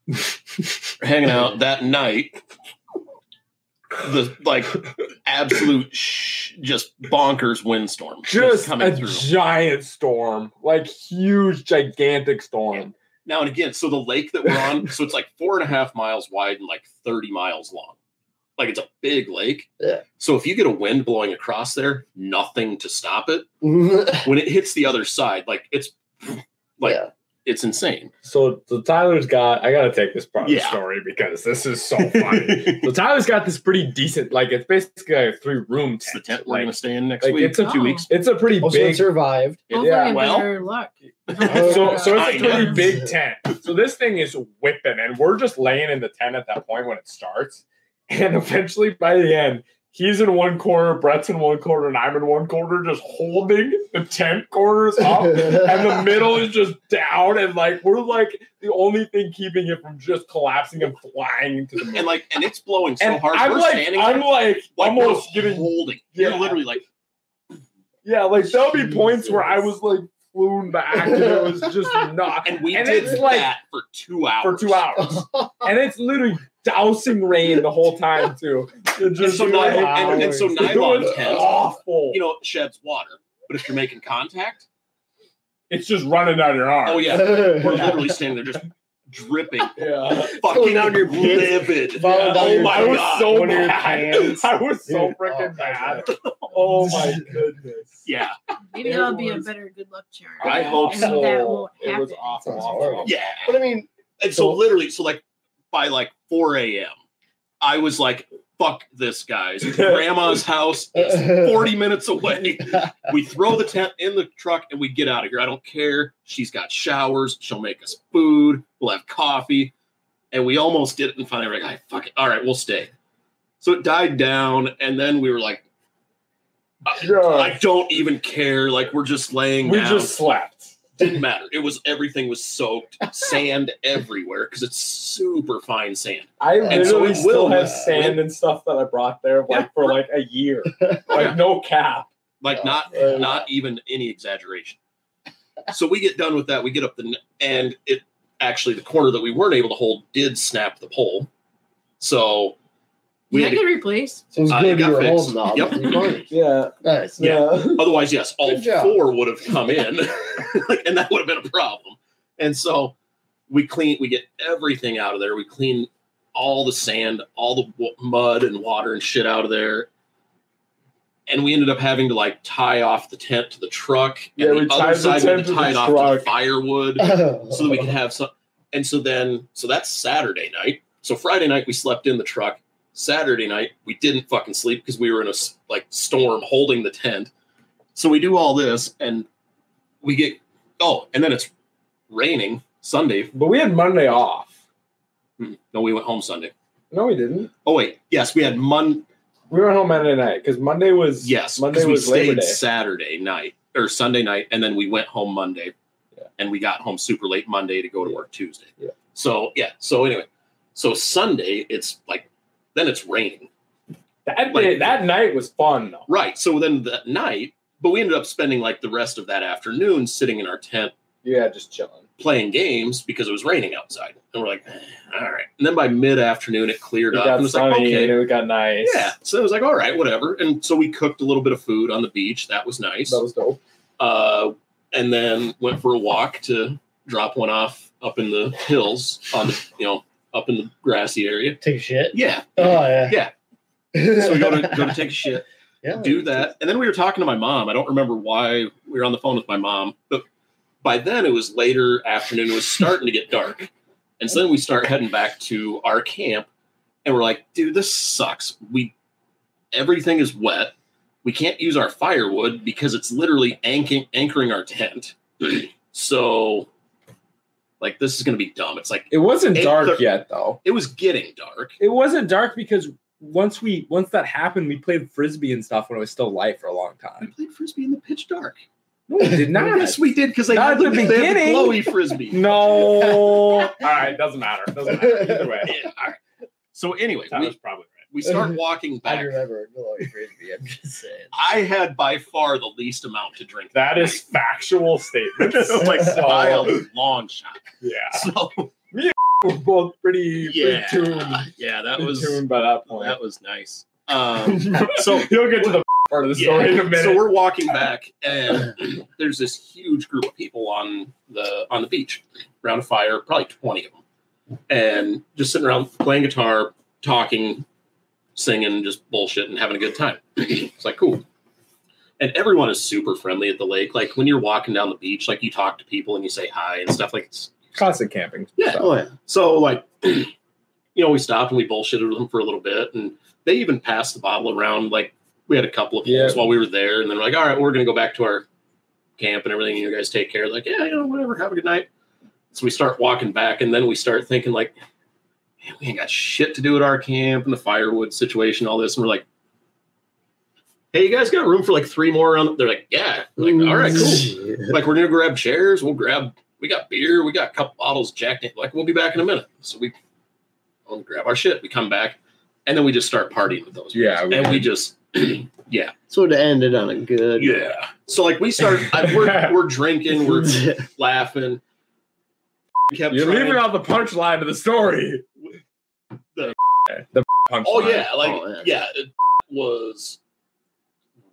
hanging out that night. The like absolute sh- just bonkers windstorm Just coming a through. giant storm, like huge, gigantic storm. Now and again, so the lake that we're on, so it's like four and a half miles wide and like 30 miles long. Like it's a big lake. Yeah. So if you get a wind blowing across there, nothing to stop it. When it hits the other side, like it's like it's insane. So, the Tyler's got. I gotta take this part of the story because this is so funny. so Tyler's got this pretty decent, like it's basically a three room It's the tent. tent we're Like, gonna stay in next like, week. it's a two Oh. weeks. it's a pretty Also, it big. survived. Hopefully, Yeah, well- luck. Oh, so, so it's a pretty know. big tent. So this thing is whipping, and we're just laying in the tent at that point when it starts. And eventually, by the end, he's in one corner, Brett's in one corner, and I'm in one corner, just holding the tent corners up, and the middle is just down, and like we're like the only thing keeping it from just collapsing and flying into the and like, and it's blowing so and hard. I'm we're like, standing I'm there, like, like almost we're getting, holding. Yeah. You're literally like, yeah, like there'll be points where I was like flown back, and it was just not. and we And did it's like- that for two hours. for two hours. and it's literally dousing rain the whole time too. It And just so, like, nylon, and, and so it nylon was tent, awful. you know, sheds water. But if you're making contact, it's just running down your arm. oh yeah, we're literally standing there just dripping, yeah. fucking down your pants, livid. falling oh your my I was god. so One bad. I was so freaking oh, bad. God. Oh my goodness. yeah, Maybe It that'll be a better good luck charm. I hope so. That won't It was happen. awful. Awful. yeah. But I mean, And so, So- literally, so like by like 4 a.m., I was like, fuck this, guys. Grandma's house is 40 minutes away. We throw the tent in the truck and we get out of here. I don't care. She's got showers. She'll make us food. We'll have coffee. And we almost did it. And finally, we're like, "Ay, fuck it. All right, we'll stay. So it died down. And then we were like, I. I don't even care. Like, we're just laying We down. just slept. Didn't matter. It was everything was soaked, sand everywhere because it's super fine sand. I And literally it still will, have uh, sand and stuff that I brought there like Yeah. for like a year. Like Yeah. no cap. Like not Uh, not even any exaggeration. So we get done with that. We get up the and it actually the corner that we weren't able to hold did snap the pole. So we Yeah, I had to, get replaced. so it's Uh, good it you got were fixed. holding all Yep. the money. Yeah. Nice. Yeah. otherwise, yes, all four would have come in, like, and that would have been a problem. And so we clean, we get everything out of there. We clean all the sand, all the w- mud and water and shit out of there. And we ended up having to like tie off the tent to the truck. Yeah, and we the other tied the side we had tent to to the tie it off to the firewood so that we could have some. And so then, so that's Saturday night. So Friday night we slept in the truck. Saturday night we didn't fucking sleep because we were in a like storm holding the tent. So we do all this and we get oh, and then it's raining Sunday. But we had Monday off. Hmm, No, we went home Sunday. No, we didn't. Oh wait, yes, we had Mon. We went home Monday night because Monday was Yes, Monday we was Labor stayed Day. Saturday night or Sunday night, and then we went home Monday, Yeah. and we got home super late Monday to go to work Tuesday. Yeah. So yeah. So anyway, so Sunday it's like then it's raining. That Like- day, that night was fun though. Right. So then that night, but we ended up spending like the rest of that afternoon sitting in our tent Yeah, just chilling. playing games because it was raining outside. And we're like, eh, all right. And then by mid afternoon, it cleared It up. got And it was like, okay. it got nice. Yeah. So it was like, all right, whatever. And so we cooked a little bit of food on the beach. That was nice. that was dope. uh, and then went for a walk to drop one off up in the hills on the, you know, up in the grassy area. Take a shit. Yeah. Oh yeah. Yeah. So we go to go to take a shit. yeah. do that. And then we were talking to my mom. I don't remember why we were on the phone with my mom, but by then it was later afternoon. It was starting to get dark. And so then we start heading back to our camp and we're like, dude, this sucks. We everything is wet. We can't use our firewood because it's literally anchoring anchoring our tent. so like this is gonna be dumb. It's like It wasn't dark thir- yet though. it was getting dark. It wasn't dark because once we once that happened, we played frisbee and stuff when it was still light for a long time. We played frisbee in the pitch dark. No, we did not. Yes, we did because they Not had the, the they had the glowy frisbee. No. All right, it doesn't matter. Doesn't matter. Either way, Yeah, all right. So anyway, that was probably right. We start walking back. I back. remember a glowy frisbee. I'm just saying. I had by far the least amount to drink. That is factual statements. like So, by a long shot. yeah, So we're both pretty, yeah, pretty tuned, yeah, that was tuned by that point. that was nice. Um, so you'll get to the part of the story in a minute. so we're walking back, and there's this huge group of people on the on the beach around a fire, probably twenty of them, and just sitting around playing guitar, talking, singing, just bullshit and having a good time. it's like cool. and everyone is super friendly at the lake. Like when you're walking down the beach, like you talk to people and you say hi and stuff. Like it's Classic camping. Yeah. stuff. Oh yeah. so like, you know, we stopped and we bullshitted with them for a little bit, and they even passed the bottle around. Like we had a couple of Yeah. while we were there, and then we're like, all right, we're gonna go back to our camp and everything. And you guys take care. Like, yeah, you know, whatever. Have a good night. So we start walking back, and then we start thinking like, man, we ain't got shit to do at our camp and the firewood situation, all this, and we're like. Hey, you guys got room for like three more around? They're like, yeah. We're like, all right, cool mm. like we're gonna grab chairs. We'll grab. We got beer. We got a couple bottles of Jack. Dan- Like we'll be back in a minute. So we, we'll grab our shit. We come back, and then we just start partying with those. Yeah, guys. we and we just, yeah, So it ended on a good. yeah. So like we start. I, we're we're drinking. We're laughing. Kept You're trying- leaving out the punchline of the story. The- the punchline. Oh yeah, like Oh, yeah. yeah, it was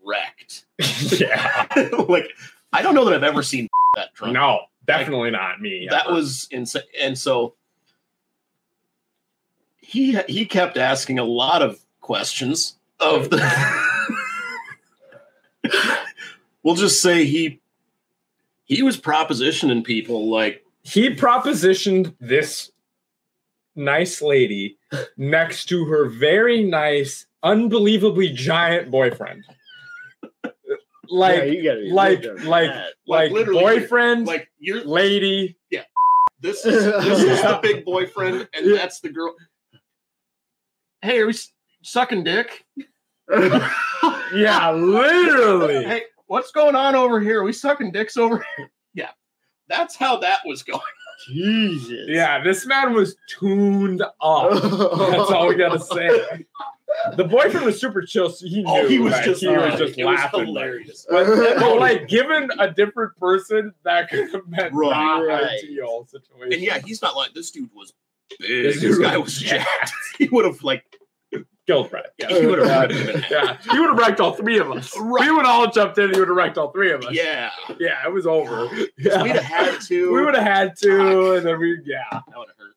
wrecked. yeah. like I don't know that I've ever seen that drunk. No, definitely not me. that ever. was insane and so he he kept asking a lot of questions of the we'll just say he he was propositioning people like he propositioned this nice lady next to her very nice, unbelievably giant boyfriend. Like, Yeah, you gotta like, real good like, at like, literally, boyfriend, like you're lady. this is this is the big boyfriend and Yeah. that's the girl hey are we sucking dick Yeah, literally. hey what's going on over here are we sucking dicks over here yeah that's how that was going Jesus. Yeah, this man was tuned up. That's all we gotta say. The boyfriend was super chill, so he knew. oh he was like, just he was uh, just it laughing. hilarious But like, given a different person, that could have been Right. not Right. ideal situation. And yeah, he's not like this dude was big. This This, guy was was jacked. he would have like killed Brett. yeah, he would have Yeah, been in half. yeah, he would have wrecked all three of us. Right. We would have all jumped in. He would have wrecked all three of us. Yeah. yeah, it was over. Yeah. We'd have had to. We would have had to, and then we, yeah. that would have hurt.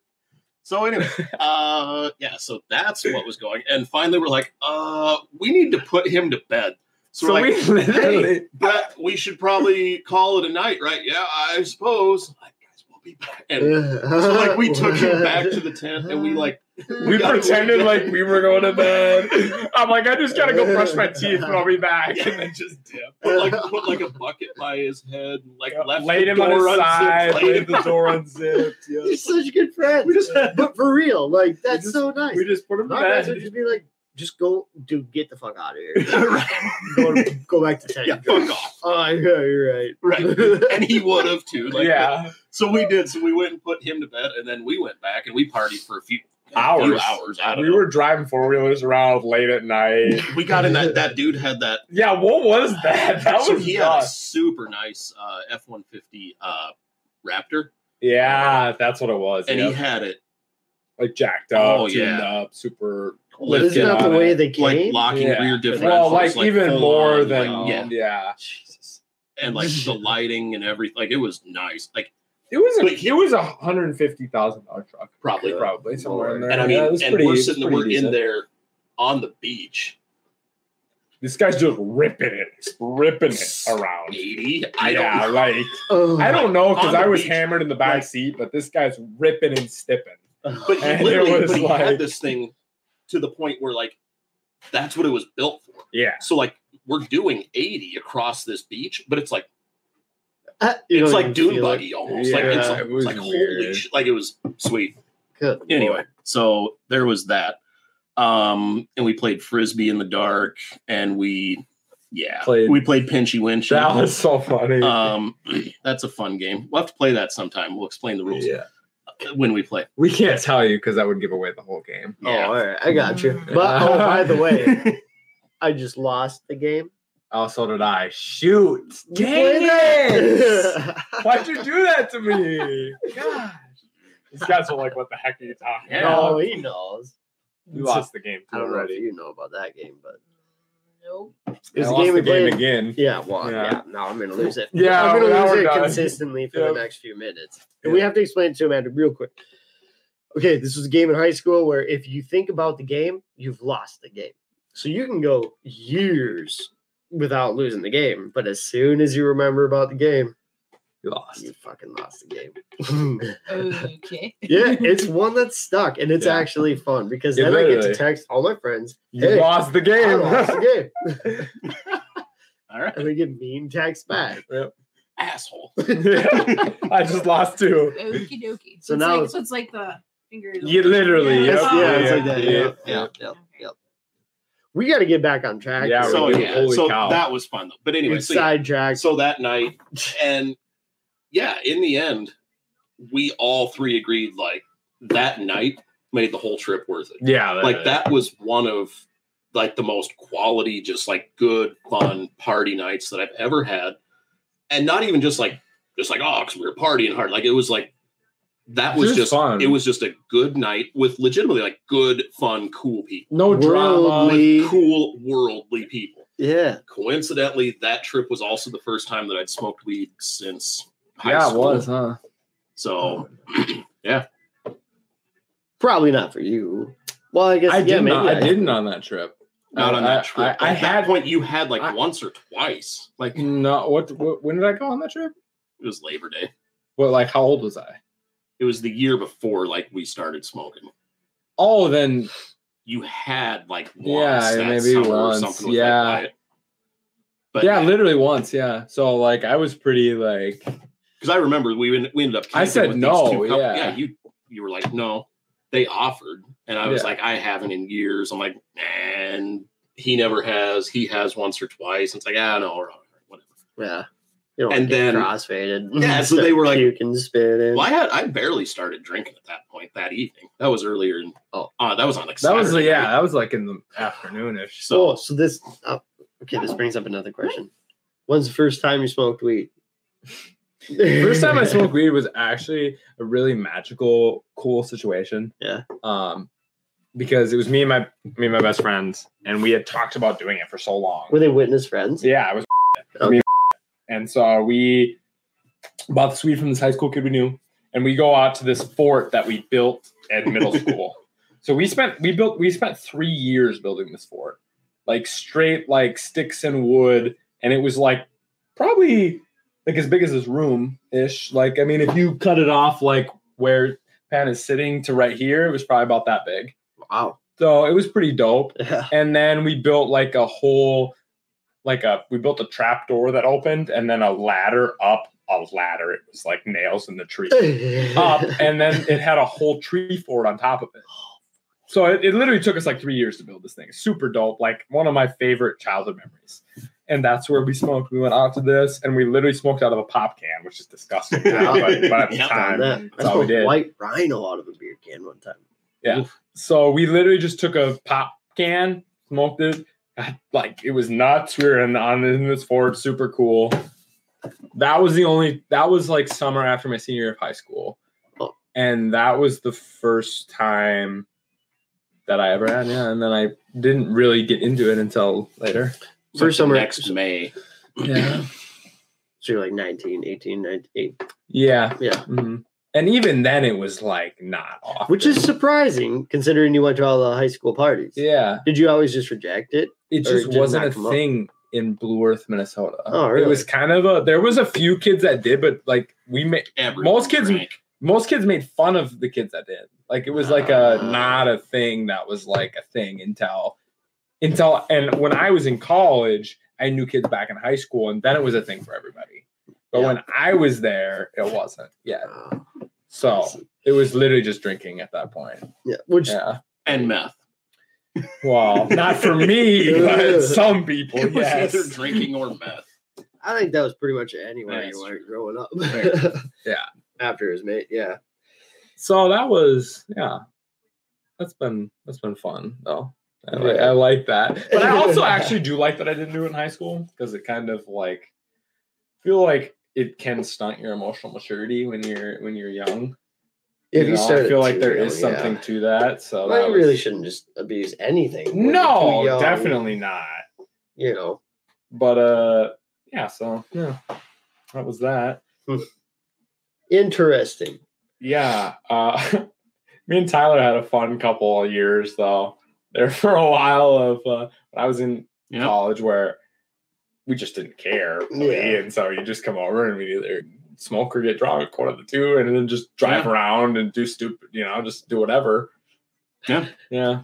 So anyway, uh yeah, so that's what was going. And finally we're like, uh, we need to put him to bed. So, So, we're we like, literally, Brett, we should probably call it a night, right? Yeah, I suppose. Like, guys, we'll be back. And so like we took him back to the tent and we like Mm. we pretended like we were going to bed. I'm like, I just gotta go brush my teeth, and I'll be back, and then just dip. put like put like a bucket by his head and like left laid the him on door his side, unzipped, laid the door unzipped. You're Yeah. such good friends. We just but for real, like that's just- so nice. We just put him to My guys would just be like, just go, dude, get the fuck out of here. right. go, go back to tent. Yeah, fuck off. Oh, yeah, you're right. Right. And he would have too. Like, yeah, So we did. So we went and put him to bed, and then we went back and we partied for a few Hours. hours. I don't we know. were driving four wheelers around late at night. We got in that. That dude had that. Yeah, what was that? That so was he had a super nice uh, F one fifty uh, Raptor, Yeah, that's what it was. and yeah. he had it like jacked up, Oh, tuned yeah. up, super. Isn't that the way it. they came? like locking Yeah. rear differentials. Well, like, even more on, than like, yeah, yeah. Jesus. and like the lighting and everything. Like it was nice. Like It was a he- it was a hundred and fifty thousand dollar truck, probably. probably somewhere in there. And I mean, Yeah, was and pretty- we're sitting we're in there on the beach. This guy's just ripping it, ripping it around. Eighty. I yeah, don't. like Oh, I don't know because I was beach. hammered in the back Like- seat, but this guy's ripping and stipping. But he And literally, was but he like- had this thing to the point where like that's what it was built for. Yeah, So like we're doing 80 across this beach, but it's like you it's like even dune feel it. buggy almost. like it's like, it was like holy weird. shit. Like it was sweet. Good. Anyway, Lord. so there was that. Um and we played frisbee in the dark and we yeah, Played- we played pinchy winchy. that was so funny. um that's a fun game. We'll have to play that sometime. We'll explain the rules yeah, when we play. we can't tell you because that would give away the whole game. Yeah. Oh, all right. I got you. But oh, by the way, I just lost the game. Oh, so did I. Shoot! You Dang it! Why'd you do that to me? Gosh. These guys are like, what the heck are you talking Yeah. No, he knows. You lost the game I don't know if already. you know about that game, but Nope. it was I a game we the game played. again. Yeah, well, Yeah. yeah. Now I'm gonna lose it. Yeah, I'm gonna lose it done. consistently for Yep. the next few minutes. Yeah. And we have to explain it to Amanda real quick. Okay, this was a game in high school where if you think about the game, you've lost the game. So you can go years without losing the game. But as soon as you remember about the game, You lost. you fucking lost the game. Okay. yeah, it's one that's stuck, and it's Yeah. actually fun because Yeah, then I get to text all my friends. You Hey, lost the I game. lost the game, All right, and we get mean text back. asshole. I just lost two. Okie dokie. So So, now now it's- so it's like the fingers. Yeah, literally, Yes, Yep, yeah, yeah, it's like that. yeah, Yeah, yeah. We got to get back on track. Yeah. So yeah, Holy so cow. that was fun though. But anyway, It's so, yeah, sidetracked. so that night, and yeah, in the end, we all three agreed like that night made the whole trip worth it. Yeah, Like that was one of like the most quality, just like good, fun party nights that I've ever had, and not even just like just like oh, because we were partying hard. Like it was like that was Just just fun. it was just a good night with legitimately like good, fun, cool people, No drama. Worldly- cool, worldly people. yeah, Coincidentally, that trip was also the first time that I'd smoked weed since high school. Yeah, it was, huh? So yeah. probably not for you. Well, I guess I yeah, didn't. maybe I didn't on that trip. not on I- that trip. I, I At that had point you had like I- once or twice. Like no. What, what? When did I go on that trip? It was Labor Day. What? Like, how old was I? It was the year before like we started smoking. Oh, then You had like once Yeah, maybe once, something with yeah. But yeah, literally once. Yeah. So like, I was pretty like. because I remember we we ended up. I said no, yeah. yeah. You you were like no. They offered, and I was Yeah. like, I haven't in years. I'm like, and he never has. He has once or twice. It's like, ah, no, or whatever. Yeah. You don't And and then then- crossfaded. Yeah, so they were like- puking, spitting. Well, I had I barely started drinking at that point that evening. That was earlier. In, Oh. uh, that was on like That was yeah. night. That was like in the afternoonish. So oh, so this. Oh, okay, this brings up another question. When's the first time you smoked weed? First time I smoked weed was actually a really magical, cool situation. Yeah. Um, because it was me and my me and my best friends, and we had talked about doing it for so long. Were they witness friends? Yeah, I was. Okay. And so we bought the weed from this high school kid we knew, and we go out to this fort that we built at middle school. So we spent we built we spent three years building this fort, like straight like sticks and wood, and it was like probably like as big as this room ish. Like I mean, if you cut it off like where Pan is sitting to right here, it was probably about that big. Wow. So it was pretty dope Yeah. and then we built like a whole like a we built a trap door that opened and then a ladder up a ladder it was like nails in the tree up and then it had a whole tree fort on top of it so it, it literally took us like three years to build this thing super dope like one of my favorite childhood memories and that's where we smoked we went out to this and we literally smoked out of a pop can which is disgusting now, but, but at the Yeah. time that. I that's all we did. white rhino out of a beer can one time. Yeah. So we literally just took a pop can, smoked it. Got- Like it was nuts. We were in, on in this Ford, super cool. That was the only. That was like summer after my senior year of high school, Oh. and that was the first time that I ever had. Yeah, and then I didn't really get into it until later. First summer- next May. Yeah. So you're like 19, 18, 19. Yeah. Yeah. mhm. And even then, it was like not off. Which is surprising considering you went to all the high school parties. yeah. Did you always just reject it? it just it wasn't not a come up? thing in Blue Earth, Minnesota. Oh, It was kind of a. There was a few kids that did, but like we made Everyone Most kids- drank. most kids made fun of the kids that did. Like it was like a Ah. not a thing that was like a thing until until and when I was in college, I knew kids back in high school, and then it was a thing for everybody. But Yeah. when I was there, it wasn't yet. Uh, So it was literally just drinking at that point. yeah. Which Yeah. and meth. Well, not for me, but some people. It was Yes. either drinking or meth. I think that was pretty much anywhere That's you went growing up. Yeah. After his mate, yeah. So that was yeah. That's been that's been fun though. I, li- Yeah. I like that, but I also actually do like that I didn't do it in high school because it kind of like feel like it can stunt your emotional maturity when you're when you're young. If you, know, start I feel like too there young, is something yeah. to that. So Well, that you really shouldn't just abuse anything. no, definitely not. You know, But uh, yeah. So yeah, that was that. interesting. Yeah. Uh, me and Tyler had a fun couple of years though. There for a while of uh, when I was in Yep. college where we just didn't care. really, Yeah. And so you just come over and we either smoke or get drunk, one of the two, and then just drive Yeah. around and do stupid, you know, just do whatever. Yeah. Yeah.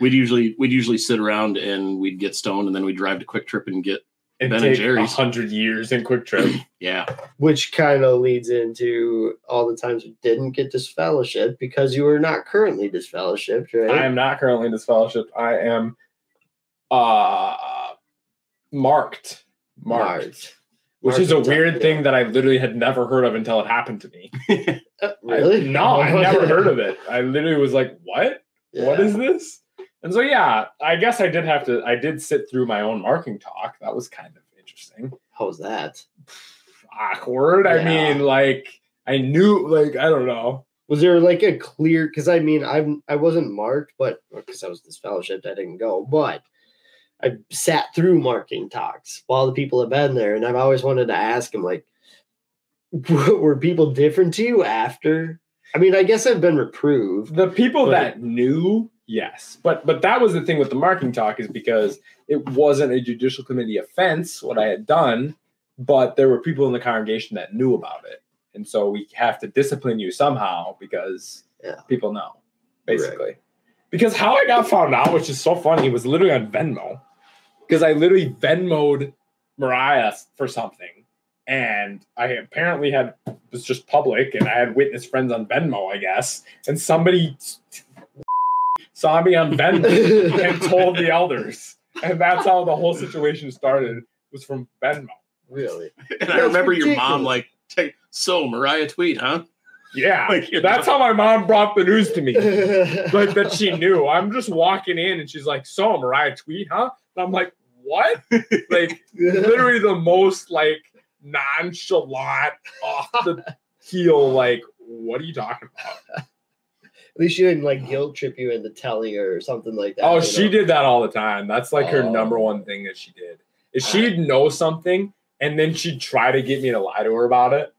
We'd usually we'd usually sit around and we'd get stoned and then we'd drive to Kwik Trip and get And Ben and take a Jerry's. hundred years in Kwik Trip. yeah. Which kind of leads into all the times we didn't get disfellowship because you were not currently disfellowshipped, right? I am not currently in disfellowshipped. I am uh marked. Marked. Marked. Which is a weird yeah. thing that I literally had never heard of until it happened to me. Uh, I- really? no, I never heard of it. I literally was like, "What? What Yeah. is this?" And so, yeah, I guess I did have to. I did sit through my own marking talk. That was kind of interesting. How was that? Awkward. I mean, like, I knew, like, I don't know. Was there like a clear? Because I mean, I'm I wasn't marked, but because I was disfellowshipped, I didn't go. But I sat through marking talks while the people have been there, and I've always wanted to ask him like, were people different to you after? I mean, I guess I've been reproved. The people But- that knew, yes, but but that was the thing with the marking talk is because it wasn't a judicial committee offense what I had done, but there were people in the congregation that knew about it, and so we have to discipline you somehow because Yeah. people know, basically. Because how I got found out, which is so funny, was literally on Venmo, because I literally Venmoed Mariah for something. And I apparently had was just public, and I had witness friends on Venmo, I guess. And somebody saw me on Venmo and told the elders, and that's how the whole situation started. Was from Venmo. Really? And I remember your mom like, so Mariah tweet, huh? Yeah, Like, that's know. how my mom brought the news to me. like like that she knew. I'm just walking in and she's like, "So Mariah tweet, huh?" And I'm like, "What?" like literally the most like nonchalant, off the heel. Like, what are you talking about? At least she didn't like guilt trip you into telling her or something like that. Oh, she know? did that all the time. That's like her Oh. number one thing that she did. Is she'd know something and then she'd try to get me to lie to her about it.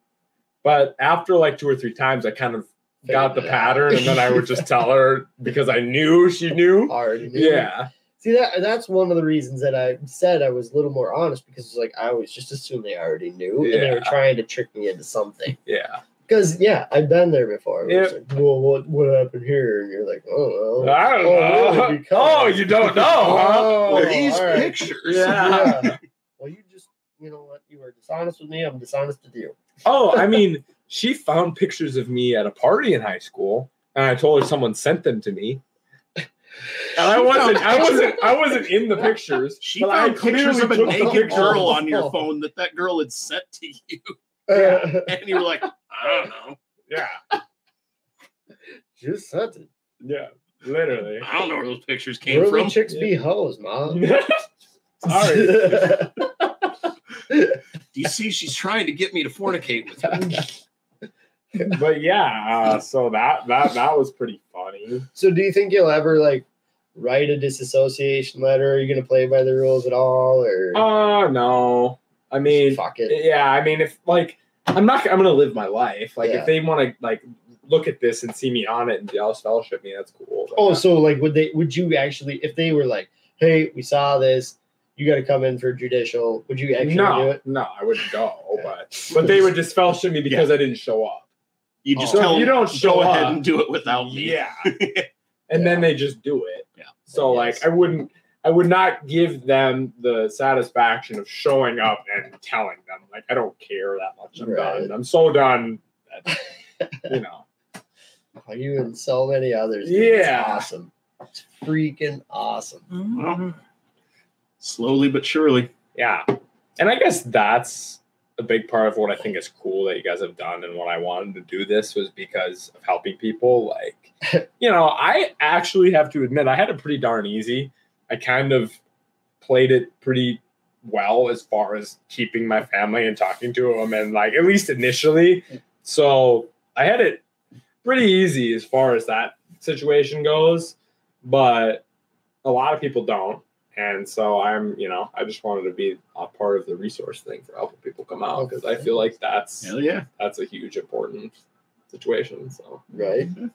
But after like two or three times, I kind of got the pattern, and then I would just tell her because I knew she knew. Already knew. Yeah. See that that's one of the reasons that I said I was a little more honest because it's like I always just assumed they already knew and they were trying to trick me into something. Yeah. Because yeah, I've been there before. Yep. like, well, what what happened here? And you're like, oh, well. I don't Oh, know. really? Oh, you don't know, huh? Oh, Well, these right. pictures. Yeah. Yeah. well, you just you know what? You were dishonest with me. I'm dishonest with you. Oh, I mean, she found pictures of me at a party in high school, and I told her someone sent them to me. And I wasn't, I wasn't, I wasn't in the pictures. She but I found pictures clearly of a naked girl on your Oh. phone that that girl had sent to you, Yeah. and you were like, I don't know, Yeah, just sent it. yeah, literally. I don't know where those pictures came Early from. chicks be hoes, mom. Sorry. Do you see? She's trying to get me to fornicate with her. but yeah, uh, so that that that was pretty funny. So do you think you'll ever like write a disassociation letter? Are you gonna play by the rules at all, or Uh no. I mean, fuck it? yeah, I mean, if like I'm not, I'm gonna live my life. Like Yeah. if they want to like look at this and see me on it and disfellowship me, that's cool. But Oh, yeah. so like would they? Would you actually, if they were like, "Hey, we saw this, you got to come in for judicial," would you actually do no, it? no, I wouldn't go. But but they would just fellowship me because I didn't show up. You just Oh. tell So you don't show go ahead up- and do it without me. Yeah. and then they just do it. Yeah. So Yes. like I wouldn't I would not give them the satisfaction of showing up and telling them. Like I don't care that much. I'm Right. done. I'm so done. That, you know. Oh, you and so many others. dude. It's Yeah. awesome. It's freaking awesome. Mm-hmm. Well, slowly but surely. Yeah. And I guess that's a big part of what I think is cool that you guys have done and what I wanted to do this was because of helping people. Like, you know, I actually have to admit I had it pretty darn easy. I kind of played it pretty well as far as keeping my family and talking to them and like at least initially. So I had it pretty easy as far as that situation goes, but a lot of people don't. And so I'm, you know, I just wanted to be a part of the resource thing for helping people come out because I feel like that's Hell yeah. that's a huge important situation. So Right. Mm-hmm.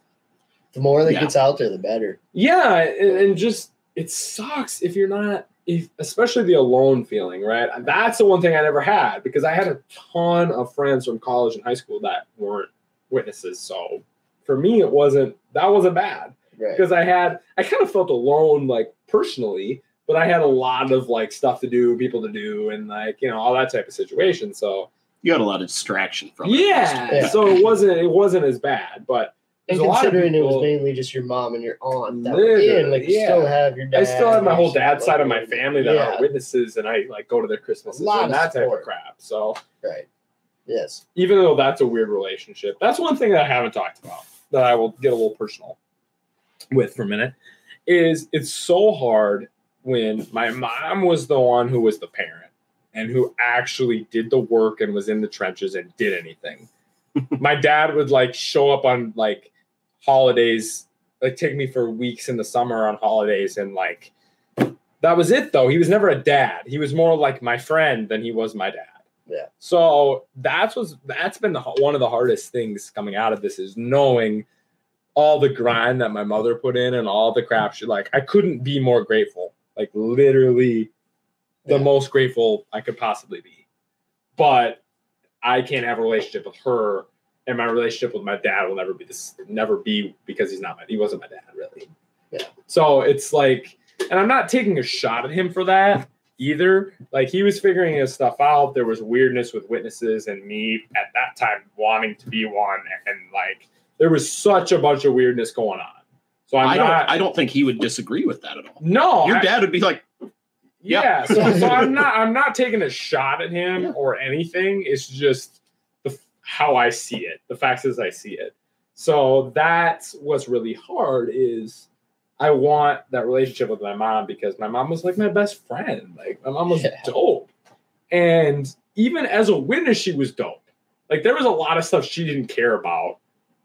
The more that Yeah. gets out there, the better. yeah, and, and just it sucks if you're not if, especially the alone feeling, right? That's the one thing I never had because I had a ton of friends from college and high school that weren't witnesses. So for me, it wasn't that wasn't bad Right. because I had I kind of felt alone like personally, but I had a lot of like stuff to do, people to do, and like you know all that type of situation. So You got a lot of distraction from it. yeah, Yeah. so it wasn't it wasn't as bad, but And there's a lot of considering it was mainly just your mom and your aunt that were in, like you yeah. still have your dad. I still have my whole your dad side of my family that yeah, are witnesses, and I like go to their Christmases A lot and of that type of crap. So Right. Yes. even though that's a weird relationship, that's one thing that I haven't talked about that I will get a little personal with for a minute. Is it's so hard when my mom was the one who was the parent and who actually did the work and was in the trenches and did anything. my dad would like show up on like holidays, like take me for weeks in the summer on holidays and like that was it though. He was never a dad. He was more like my friend than he was my dad. Yeah. So that's was that's been the, one of the hardest things coming out of this is knowing all the grind that my mother put in and all the crap she like I couldn't be more grateful. Like literally the Yeah. most grateful I could possibly be. But I can't have a relationship with her and my relationship with my dad will never be this never be because he's not my he wasn't my dad really. Yeah. So it's like and I'm not taking a shot at him for that either. Like he was figuring his stuff out. There was weirdness with witnesses and me at that time wanting to be one, and like there was such a bunch of weirdness going on. So I'm I don't. not. I don't think he would disagree with that at all. no, Your I- dad would be like, yeah. So, so I'm not. I'm not taking a shot at him Yeah. or anything. It's just the how I see it. The facts as I see it. So that's what's really hard is I want that relationship with my mom because my mom was like my best friend. Like my mom was Yeah. dope. And even as a witness, she was dope. Like there was a lot of stuff she didn't care about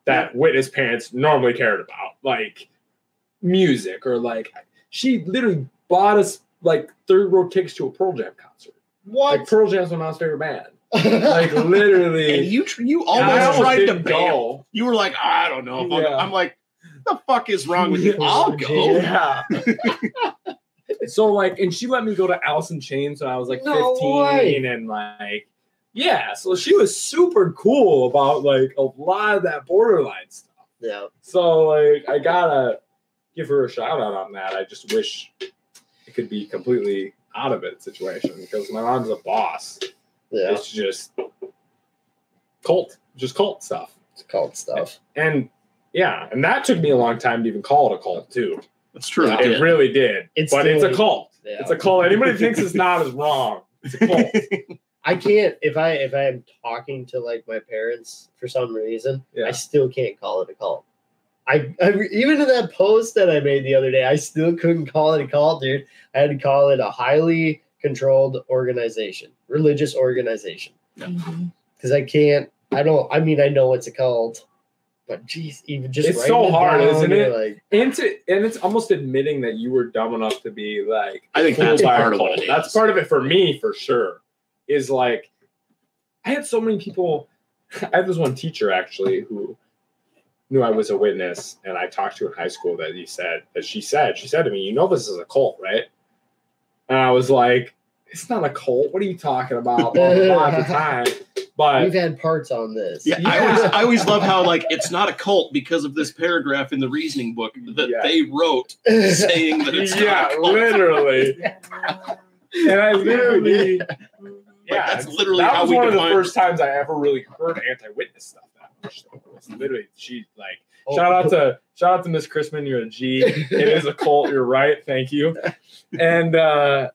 that witness parents normally cared about, like music or like she literally bought us like third row tickets to a Pearl Jam concert. What? Like Pearl Jam's my mom's favorite band. Like literally, and you tr- you almost tried to bail. You were like, I don't know. Yeah. I'm like, the fuck is wrong with you? I'll go. Yeah. so like, and she let me go to Alice in Chains when I was like No 15, way. and like, yeah. So she was super cool about like a lot of that borderline stuff. yeah. So like, I gotta give her a shout out on that. I just wish it could be completely out of it situation because my mom's a boss. Yeah. It's just cult, just cult stuff. It's called stuff. And yeah, and that took me a long time to even call it a cult too. That's true. Yeah. it It really did. It's but it's a cult. Yeah. It's a cult. Anybody thinks it's not is wrong. It's a cult. I can't if I if I am talking to like my parents for some reason, yeah. I still can't call it a cult. I, I even in that post that I made the other day, I still couldn't call it a cult, dude. I had to call it a highly controlled organization, religious organization, because mm-hmm. I can't. I don't. I mean, I know it's a cult, but geez, even just It's writing so hard, down, isn't it? Like, and to, and it's almost admitting that you were dumb enough to be like I think that's part of it That's part of it for me for sure. Is like I had so many people. I had this one teacher actually who knew I was a witness, and I talked to in high school that he said that she said she said to me, "You know this is a cult, right?" And I was like, "It's not a cult. What are you talking about?" Blah, blah, blah, at the time, but we've had parts on this. Yeah, I always I always love how like it's not a cult because of this paragraph in the reasoning book that Yeah. they wrote saying that it's yeah, not a cult. literally. And I literally, yeah, that's it's- literally that how was we one of the first times I ever really heard anti-witness stuff. That much. Though. It was literally, she like Oh, shout out to shout out to Miss Chrisman. You're a G. It is a cult. You're right. Thank you. And uh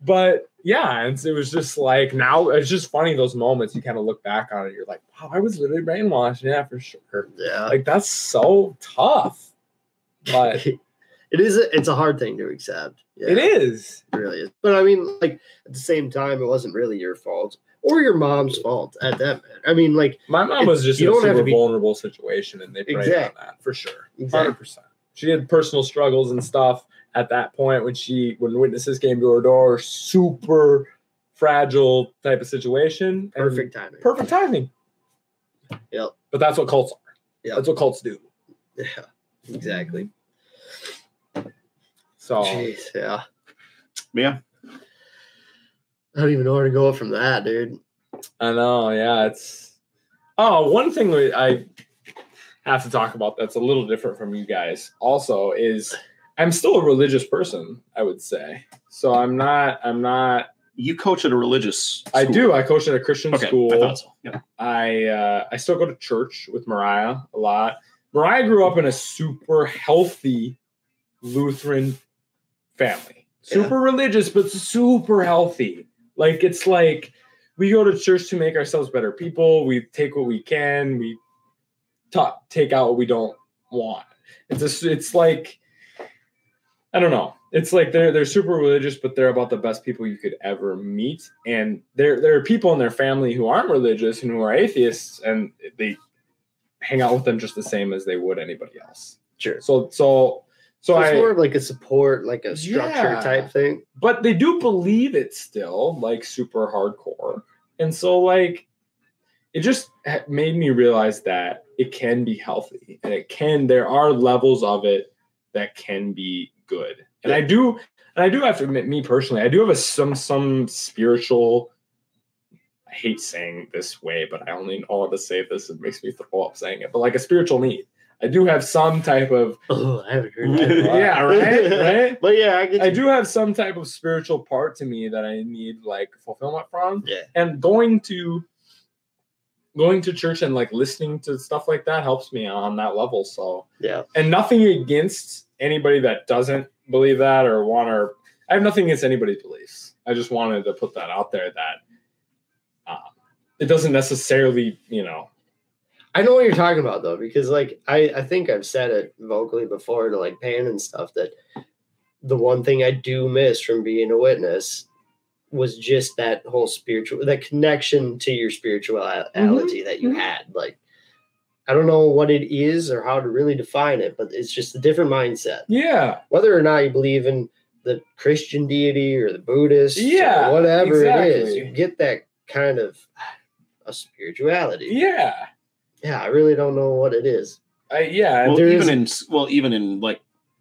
but yeah, and it was just like now it's just funny those moments you kind of look back on it. You're like, wow, I was literally brainwashed. Yeah, for sure. yeah. Like that's so tough. But it is. A, it's a hard thing to accept. Yeah. it is. It really is. But I mean, like at the same time, it wasn't really your fault or your mom's fault at that. I mean, like My mom was just You in a super be- vulnerable situation, and they preyed Exactly. on that for sure, Exactly. hundred percent. She had personal struggles and stuff at that point when she when witnesses came to her door. Super fragile type of situation. perfect timing. perfect timing. Yep. But that's what cults are. Yeah. That's what cults do. Yeah. Exactly. So Jeez. Yeah. Yeah. I don't even know where to go from that, dude. I know. Yeah, it's. Oh, one thing I have to talk about that's a little different from you guys. Also, is I'm still a religious person. I would say so. I'm not. I'm not. You coach at a religious. I do. I coach at a Christian Okay, school. I thought so. Yeah. I uh, I still go to church with Mariah a lot. Mariah grew up in a super healthy Lutheran family. Super religious, but super healthy. Like it's like we go to church to make ourselves better people. We take what we can. We ta- take out what we don't want. It's just, it's like I don't know. It's like they're they're super religious, but they're about the best people you could ever meet. And there there are people in their family who aren't religious and who are atheists, and they hang out with them just the same as they would anybody else. Sure. So so so it's I more of like a support, like a structure Yeah. type thing. but they do believe it still, like super hardcore. And so, like, it just made me realize that it can be healthy and it can, there are levels of it that can be good. And I do, and I do have to admit, me personally, I do have a some, some spiritual, I hate saying this way, but I only know how to say this. It makes me throw up saying it, but like a spiritual need. I do have some type of, Oh, I haven't heard that. in a while. yeah, right, right. But yeah, I get I do have some type of spiritual part to me that I need like fulfillment from. Yeah. And going to going to church and like listening to stuff like that helps me on that level. So Yeah. and nothing against anybody that doesn't believe that or want to I have nothing against anybody's beliefs. I just wanted to put that out there that um, it doesn't necessarily, you know, I know what you're talking about though, because like I, I think I've said it vocally before to like Pan and stuff that the one thing I do miss from being a witness was just that whole spiritual that connection to your spirituality that you mhm. had. Like I don't know what it is or how to really define it, but it's just a different mindset. yeah, Whether or not you believe in the Christian deity or the Buddhist, or Yeah, whatever it is, you get that kind of a spirituality yeah, yeah, I really don't know what it is. I, yeah. well, there even is- in well, even in like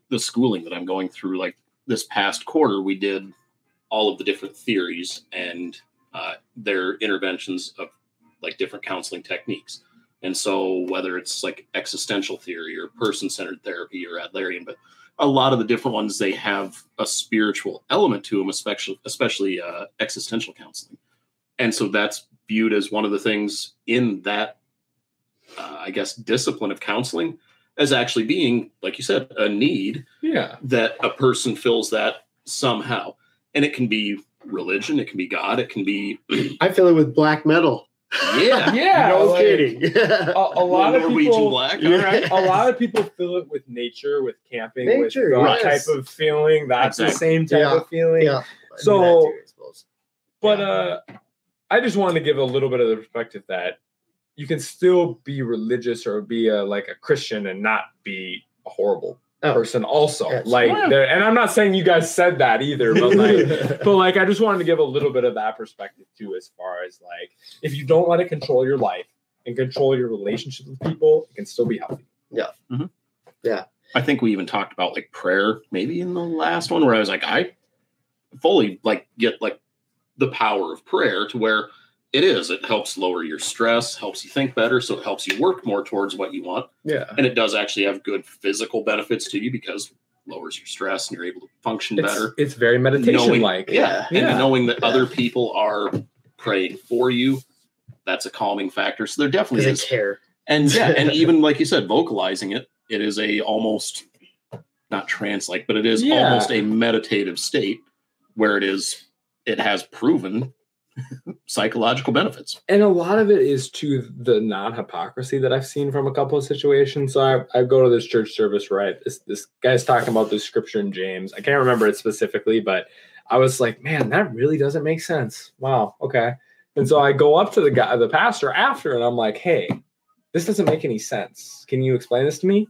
the schooling that I'm going through, like this past quarter, we did all of the different theories and uh, their interventions of like different counseling techniques. And so, whether it's like existential theory or person-centered therapy or Adlerian, but a lot of the different ones they have a spiritual element to them, especially especially uh, existential counseling. And so that's viewed as one of the things in that, uh, I guess, discipline of counseling as actually being, like you said, a need yeah. that a person fills that somehow. And it can be religion, it can be God, it can be, I fill it with black metal. yeah, Yeah, no like- kidding. a, a lot of Norwegian people, black. Yeah. All right. a lot of people fill it with nature, with camping, Nature, with that yes. type of feeling. That's the same type Yeah, of feeling. yeah. So- I do too, I. But Yeah. uh, I just wanted to give a little bit of the perspective that you can still be religious or be a like a Christian and not be a horrible Oh. person. Also, Yes. like, there, and I'm not saying you guys said that either, but like. but like i just wanted to give a little bit of that perspective too as far as like if you don't let it control your life and control your relationship with people it can still be healthy Yeah. Mm-hmm. Yeah. I think we even talked about like prayer maybe in the last one where I was like, I fully like get like the power of prayer to where it is. It helps lower your stress, helps you think better, so it helps you work more towards what you want. yeah And it does actually have good physical benefits to you because lowers your stress and you're able to function it's, better. it's very meditation like Yeah. And knowing that Yeah. other people are praying for you, that's a calming factor. So there definitely is. care. And yeah, and even like you said, vocalizing it, it is a almost not trance like, but it is Yeah. almost a meditative state where it is it has proven psychological benefits. and a lot of it is to the non-hypocrisy that i've seen from a couple of situations. So i, I go to this church service right this, this guy's talking about this scripture in james. I can't remember it specifically but i was like man that really doesn't make sense. Wow okay. And so i go up to the guy the pastor after and i'm like hey this doesn't make any sense. Can you explain this to me?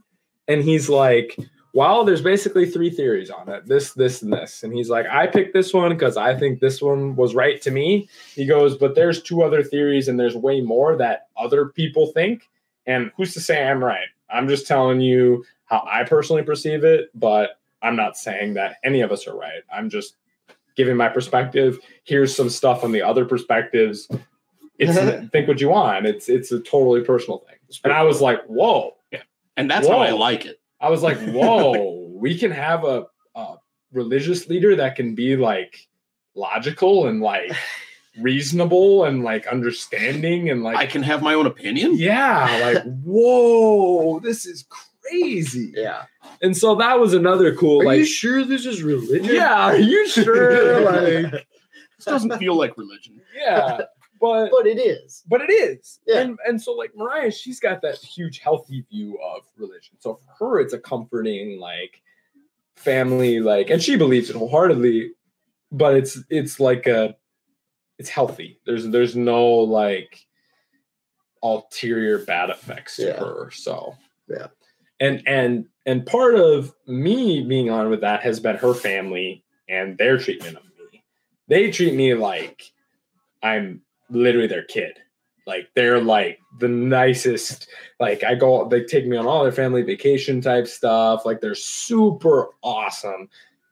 And he's like well there's basically three theories on it this this and this and he's like i picked this one because i think this one was right to me he goes, but there's two other theories, and there's way more that other people think. And who's to say I'm right? I'm just telling you how I personally perceive it, but I'm not saying that any of us are right. I'm just giving my perspective. Here's some stuff on the other perspectives. It's think what you want. It's it's a totally personal thing. And I was like, whoa. and that's how I like it. I was like, whoa, we can have a, a religious leader that can be like logical and like reasonable and like understanding and like I can have my own opinion. yeah, like whoa, this is crazy. Yeah. And so that was another cool Are like you sure this is religion? yeah, are you sure? like This doesn't feel like religion. yeah, but but it is. but it is. Yeah. And and so like Mariah, she's got that huge healthy view of religion. So for her, it's a comforting like family, like, and she believes it wholeheartedly, but it's it's like a it's healthy. There's there's no like ulterior bad effects to Yeah. her. So Yeah. And and and part of me being on with that has been her family and their treatment of me. They treat me like I'm literally their kid. Like they're like the nicest. Like I go, they take me on all their family vacation type stuff. Like they're super awesome.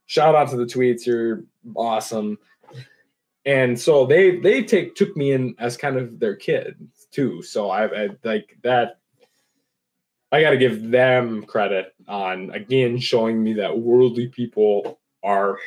Shout out to the tweets, you're awesome. And so they they take took me in as kind of their kid too. So I, I like that. I got to give them credit on again showing me that worldly people are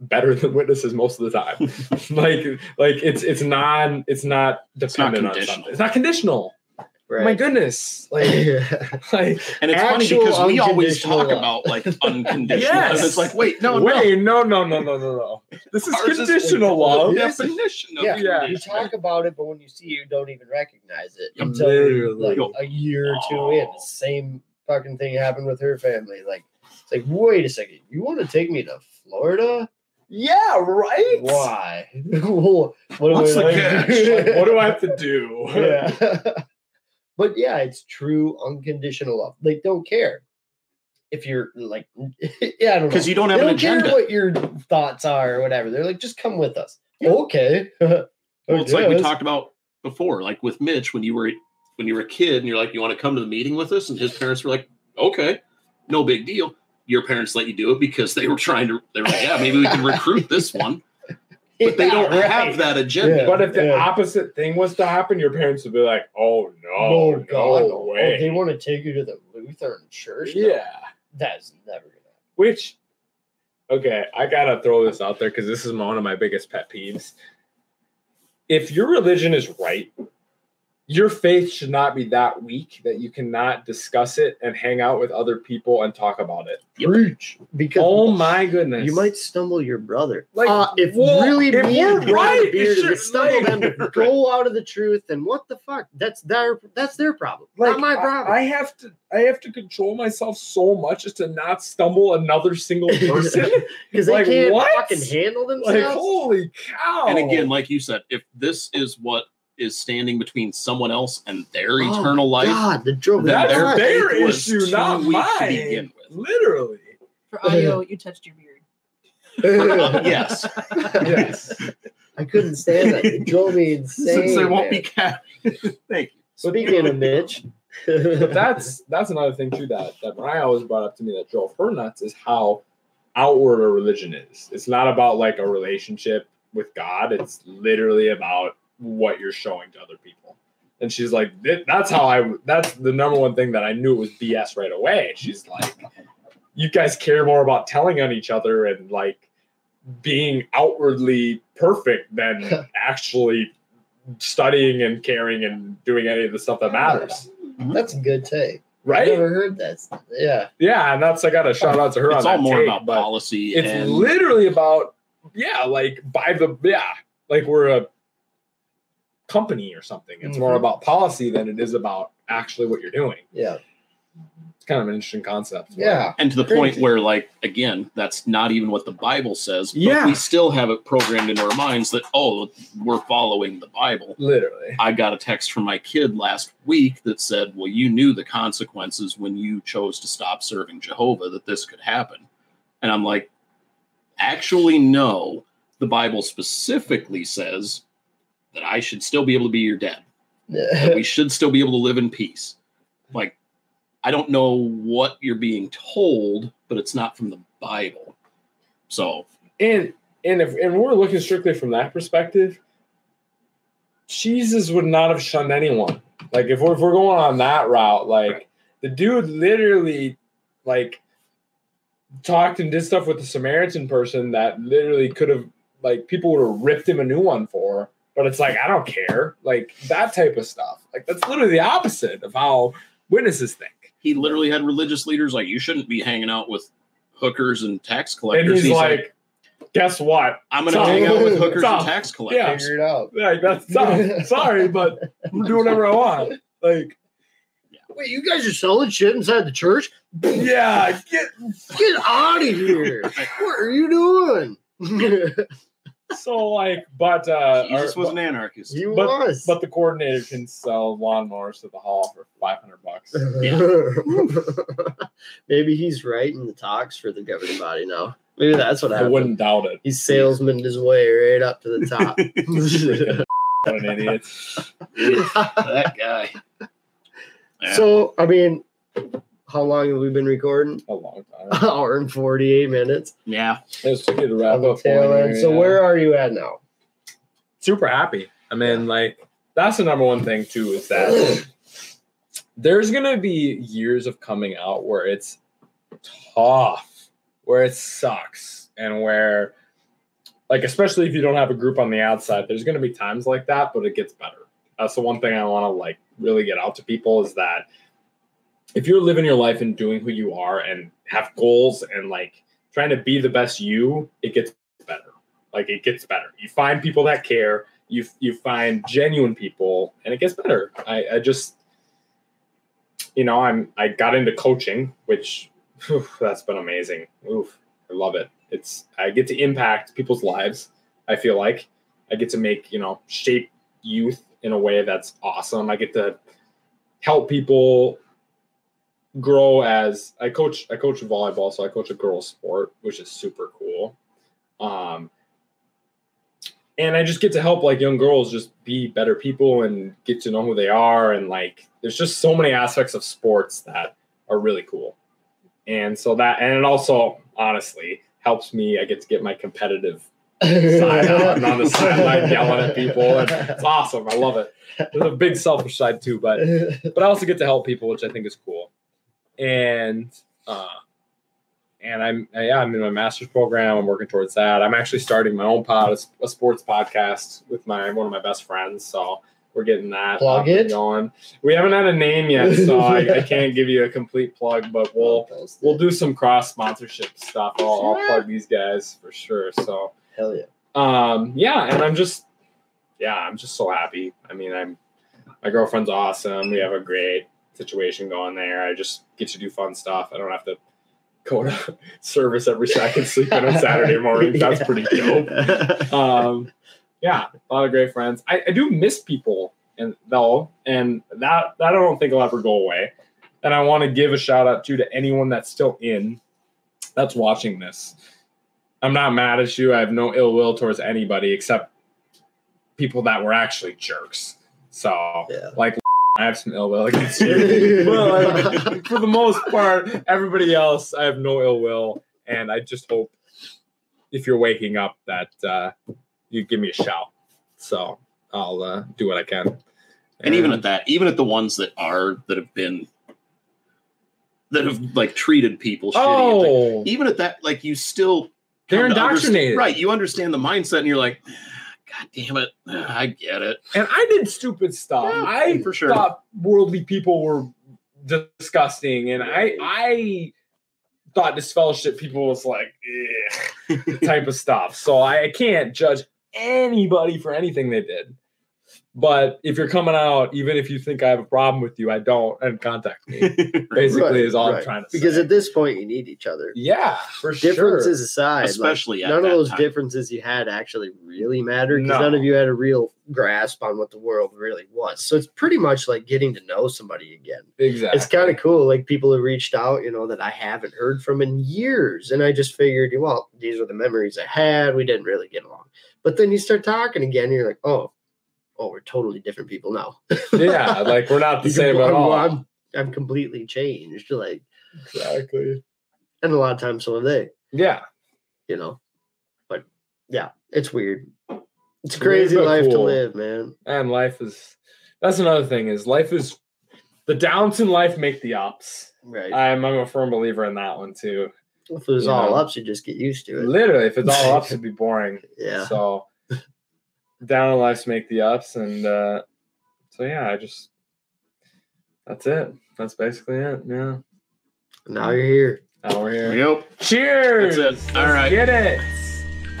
better than witnesses most of the time. like like it's it's non it's not It's not dependent on conditional. something. It's not conditional. Oh right. My goodness. Like like And it's funny because we always talk love. about like unconditional. Yes. And it's like, wait, no, no. wait, no, no, no, no, no, no. This is Ours conditional the love. Definition of Yeah, Yeah. you talk about it, but when you see it, you don't even recognize it Yep. until Literally. like a year or two in. The same fucking thing happened with her family. Like, it's like, wait a second, you want to take me to Florida? Yeah, right. Why? what do What's I the like- catch? Like, what do I have to do? yeah. but yeah, it's true unconditional love. They don't care if you're like, yeah, I don't. Because you don't have they an don't care agenda. what your thoughts are or whatever. They're like, just come with us. Okay. Well, it's like we talked about before, like with Mitch when you were when you were a kid and you're like, you want to come to the meeting with us, and his parents were like, okay, no big deal. Your parents let you do it because they were trying to. They were like, yeah, maybe we can recruit this one, but they don't right. have that agenda. Yeah. But if the Yeah. opposite thing was to happen, your parents would be like, "Oh no, Oh, no, God, no. way!" Oh, they want to take you to the Lutheran church. No, yeah. that's never gonna. Happen. Which, okay, I gotta throw this out there because this is one of my biggest pet peeves. If your religion is right, your faith should not be that weak that you cannot discuss it and hang out with other people and talk about it. Yep. Preach because Oh my goodness! you might stumble your brother. Like, uh, if well, really if me we're and right, Beard it to should- stumble like- them to go out of the truth, then what the fuck? That's their that's their problem, like not my problem. I, have to I have to control myself so much as to not stumble another single person. Because they like, can't what? fucking handle like themselves. holy cow! and again, like you said, if this is what is standing between someone else and their Oh, eternal life, God, the drove then That's their their issue, not weak mine. literally. For audio, you touched your beard. yes, Yes. I couldn't stand that. It drove me insane. since there won't man. be cat. Thank you. Speaking of Mitch, but that's that's another thing too that that Mariah always brought up to me that drove her nuts is how outward a religion is. It's not about like a relationship with God. It's literally about what you're showing to other people. And she's like, that's how I. That's the number one thing that I knew it was BS right away. She's like, you guys care more about telling on each other and like being outwardly perfect than actually studying and caring and doing any of the stuff that ah, matters. Mm-hmm. that's a good take. Right? I never heard that. Yeah. Yeah, and that's I got to shout out to her It's on all more take, about policy. It's and literally about yeah, like by the yeah, like we're a company or something. It's more Mhm. about policy than it is about actually what you're doing. Yeah. It's kind of an interesting concept. Yeah. and to the point where like again that's not even what the bible says but Yeah. we still have it programmed into our minds that oh we're following the bible Literally. i got a text from my kid last week that said well you knew the consequences when you chose to stop serving jehovah that this could happen and i'm like actually no the bible specifically says that i should still be able to be your dad that we should still be able to live in peace. Like, I don't know what you're being told, but it's not from the Bible. So, And and if and we're looking strictly from that perspective, Jesus would not have shunned anyone. Like if we're if we're going on that route, like Right. the dude literally like talked and did stuff with the Samaritan person that literally could have like people would have ripped him a new one for. But it's like I don't care, like that type of stuff. Like that's literally the opposite of how witnesses think. He literally had religious leaders like, you shouldn't be hanging out with hookers and tax collectors. And collectors. he's, like, guess what? I'm going to Tom, hang out with hookers Tom, and tax collectors. Yeah. Figure it out. Like that's tough. Sorry, but I'm gonna do whatever I want. Like, Wait, you guys are selling shit inside the church? yeah, get Get out of here! what are you doing? so like, but uh, Jesus our- was an anarchist. he But- was. but the coordinator can sell lawnmowers to the hall for five hundred bucks. Maybe he's writing the talks for the governing body now. Maybe that's what I happened. wouldn't doubt it. He's salesman his way right up to the top. What an idiot. that guy. Yeah. so, I mean, how long have we been recording? A long time. Hour and 48 minutes. yeah. Let's get to wrap up. tail point end. here, So, yeah. where are you at now? super happy. I mean, like that's the number one thing too is that there's gonna be years of coming out where it's tough, where it sucks, and where like especially if you don't have a group on the outside, there's gonna be times like that, but it gets better. That's the one thing I want to like really get out to people is that if you're living your life and doing who you are and have goals and like trying to be the best you, it gets better. Like it gets better. You find people that care. You you find genuine people, and it gets better. I, I just, you know, I'm I got into coaching, which whew, that's been amazing. Oof, I love it. It's I get to impact people's lives. I feel like I get to make you know shape youth in a way that's awesome. I get to help people grow as I coach. I coach volleyball, so I coach a girls' sport, which is super cool. Um, and I just get to help like young girls just be better people and get to know who they are. And like, there's just so many aspects of sports that are really cool. And so that, and it also honestly helps me. I get to get my competitive side out and on the sideline yelling at people. And it's awesome. I love it. There's a big selfish side too, but but I also get to help people, which I think is cool. And uh, and I'm yeah, I'm in my master's program. I'm working towards that. I'm actually starting my own pod, a, sports podcast with my one of my best friends. So we're getting that Plug up it. going. We haven't had a name yet, so I, I can't give you a complete plug, but we'll we'll do some cross sponsorship stuff. I'll, I'll plug these guys for sure. So Hell yeah. um yeah and i'm just yeah i'm just so happy i mean i'm my girlfriend's awesome we have a great situation going there. I just get to do fun stuff. I don't have to go to service every second sleep in on saturday morning. That's pretty dope. Um yeah a lot of great friends. I, I do miss people and though and that that i don't think will ever go away. And i want to give a shout out to to anyone that's still in that's watching this. I'm not mad at you. I have no ill will towards anybody except people that were actually jerks. So Yeah. like i have some ill will against you but like, for the most part everybody else i have no ill will and i just hope if you're waking up that uh, you give me a shout so i'll uh, do what i can And even at that, even at the ones that are that have been that have like treated people shitty. and things, oh even at that, like you still they're come to understand- indoctrinated right? You understand the mindset, and you're like, God damn it, I get it. and i did stupid stuff Yeah, i for sure. thought worldly people were disgusting and i i thought disfellowship people was like type of stuff so I, I can't judge anybody for anything they did but if you're coming out even if you think i have a problem with you i don't and contact me basically Right, is all i'm trying to say Because at this point, you need each other. yeah for Differences sure Differences aside, like, Especially at none of those time. differences you had actually really mattered because No. none of you had a real grasp on what the world really was. So it's pretty much like getting to know somebody again. exactly It's kind of cool. Like people have reached out, you know, that I haven't heard from in years. And I just figured, well, these were the memories I had. We didn't really get along. But then you start talking again, and you're like, oh, oh, we're totally different people now. yeah like we're not the same at all I'm, I'm completely changed. Like, exactly and a lot of times so have they, yeah you know. But yeah, It's weird. It's Weird, crazy but life to live, man. And life is that's another thing is life is the downs in life make the ups. Right. I'm I'm a firm believer in that one too. if it was you all know. ups, you just get used to it. Literally, if it's all ups, it'd be boring. Yeah. So down in lives make the ups, and uh, so yeah, I just that's it. That's basically it. Yeah. Now you're here. Now we're here. Yep. Cheers. That's it. All Get it.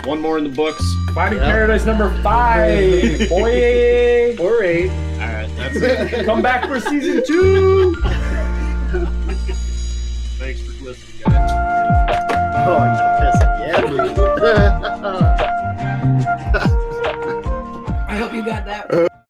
One more in the books. Finding Yeah. Paradise number five. Boy. Or eight. All right. That's it. Come back for season two. Thanks for listening, guys. Oh, I'm pissed. Yeah, dude. I hope you got that.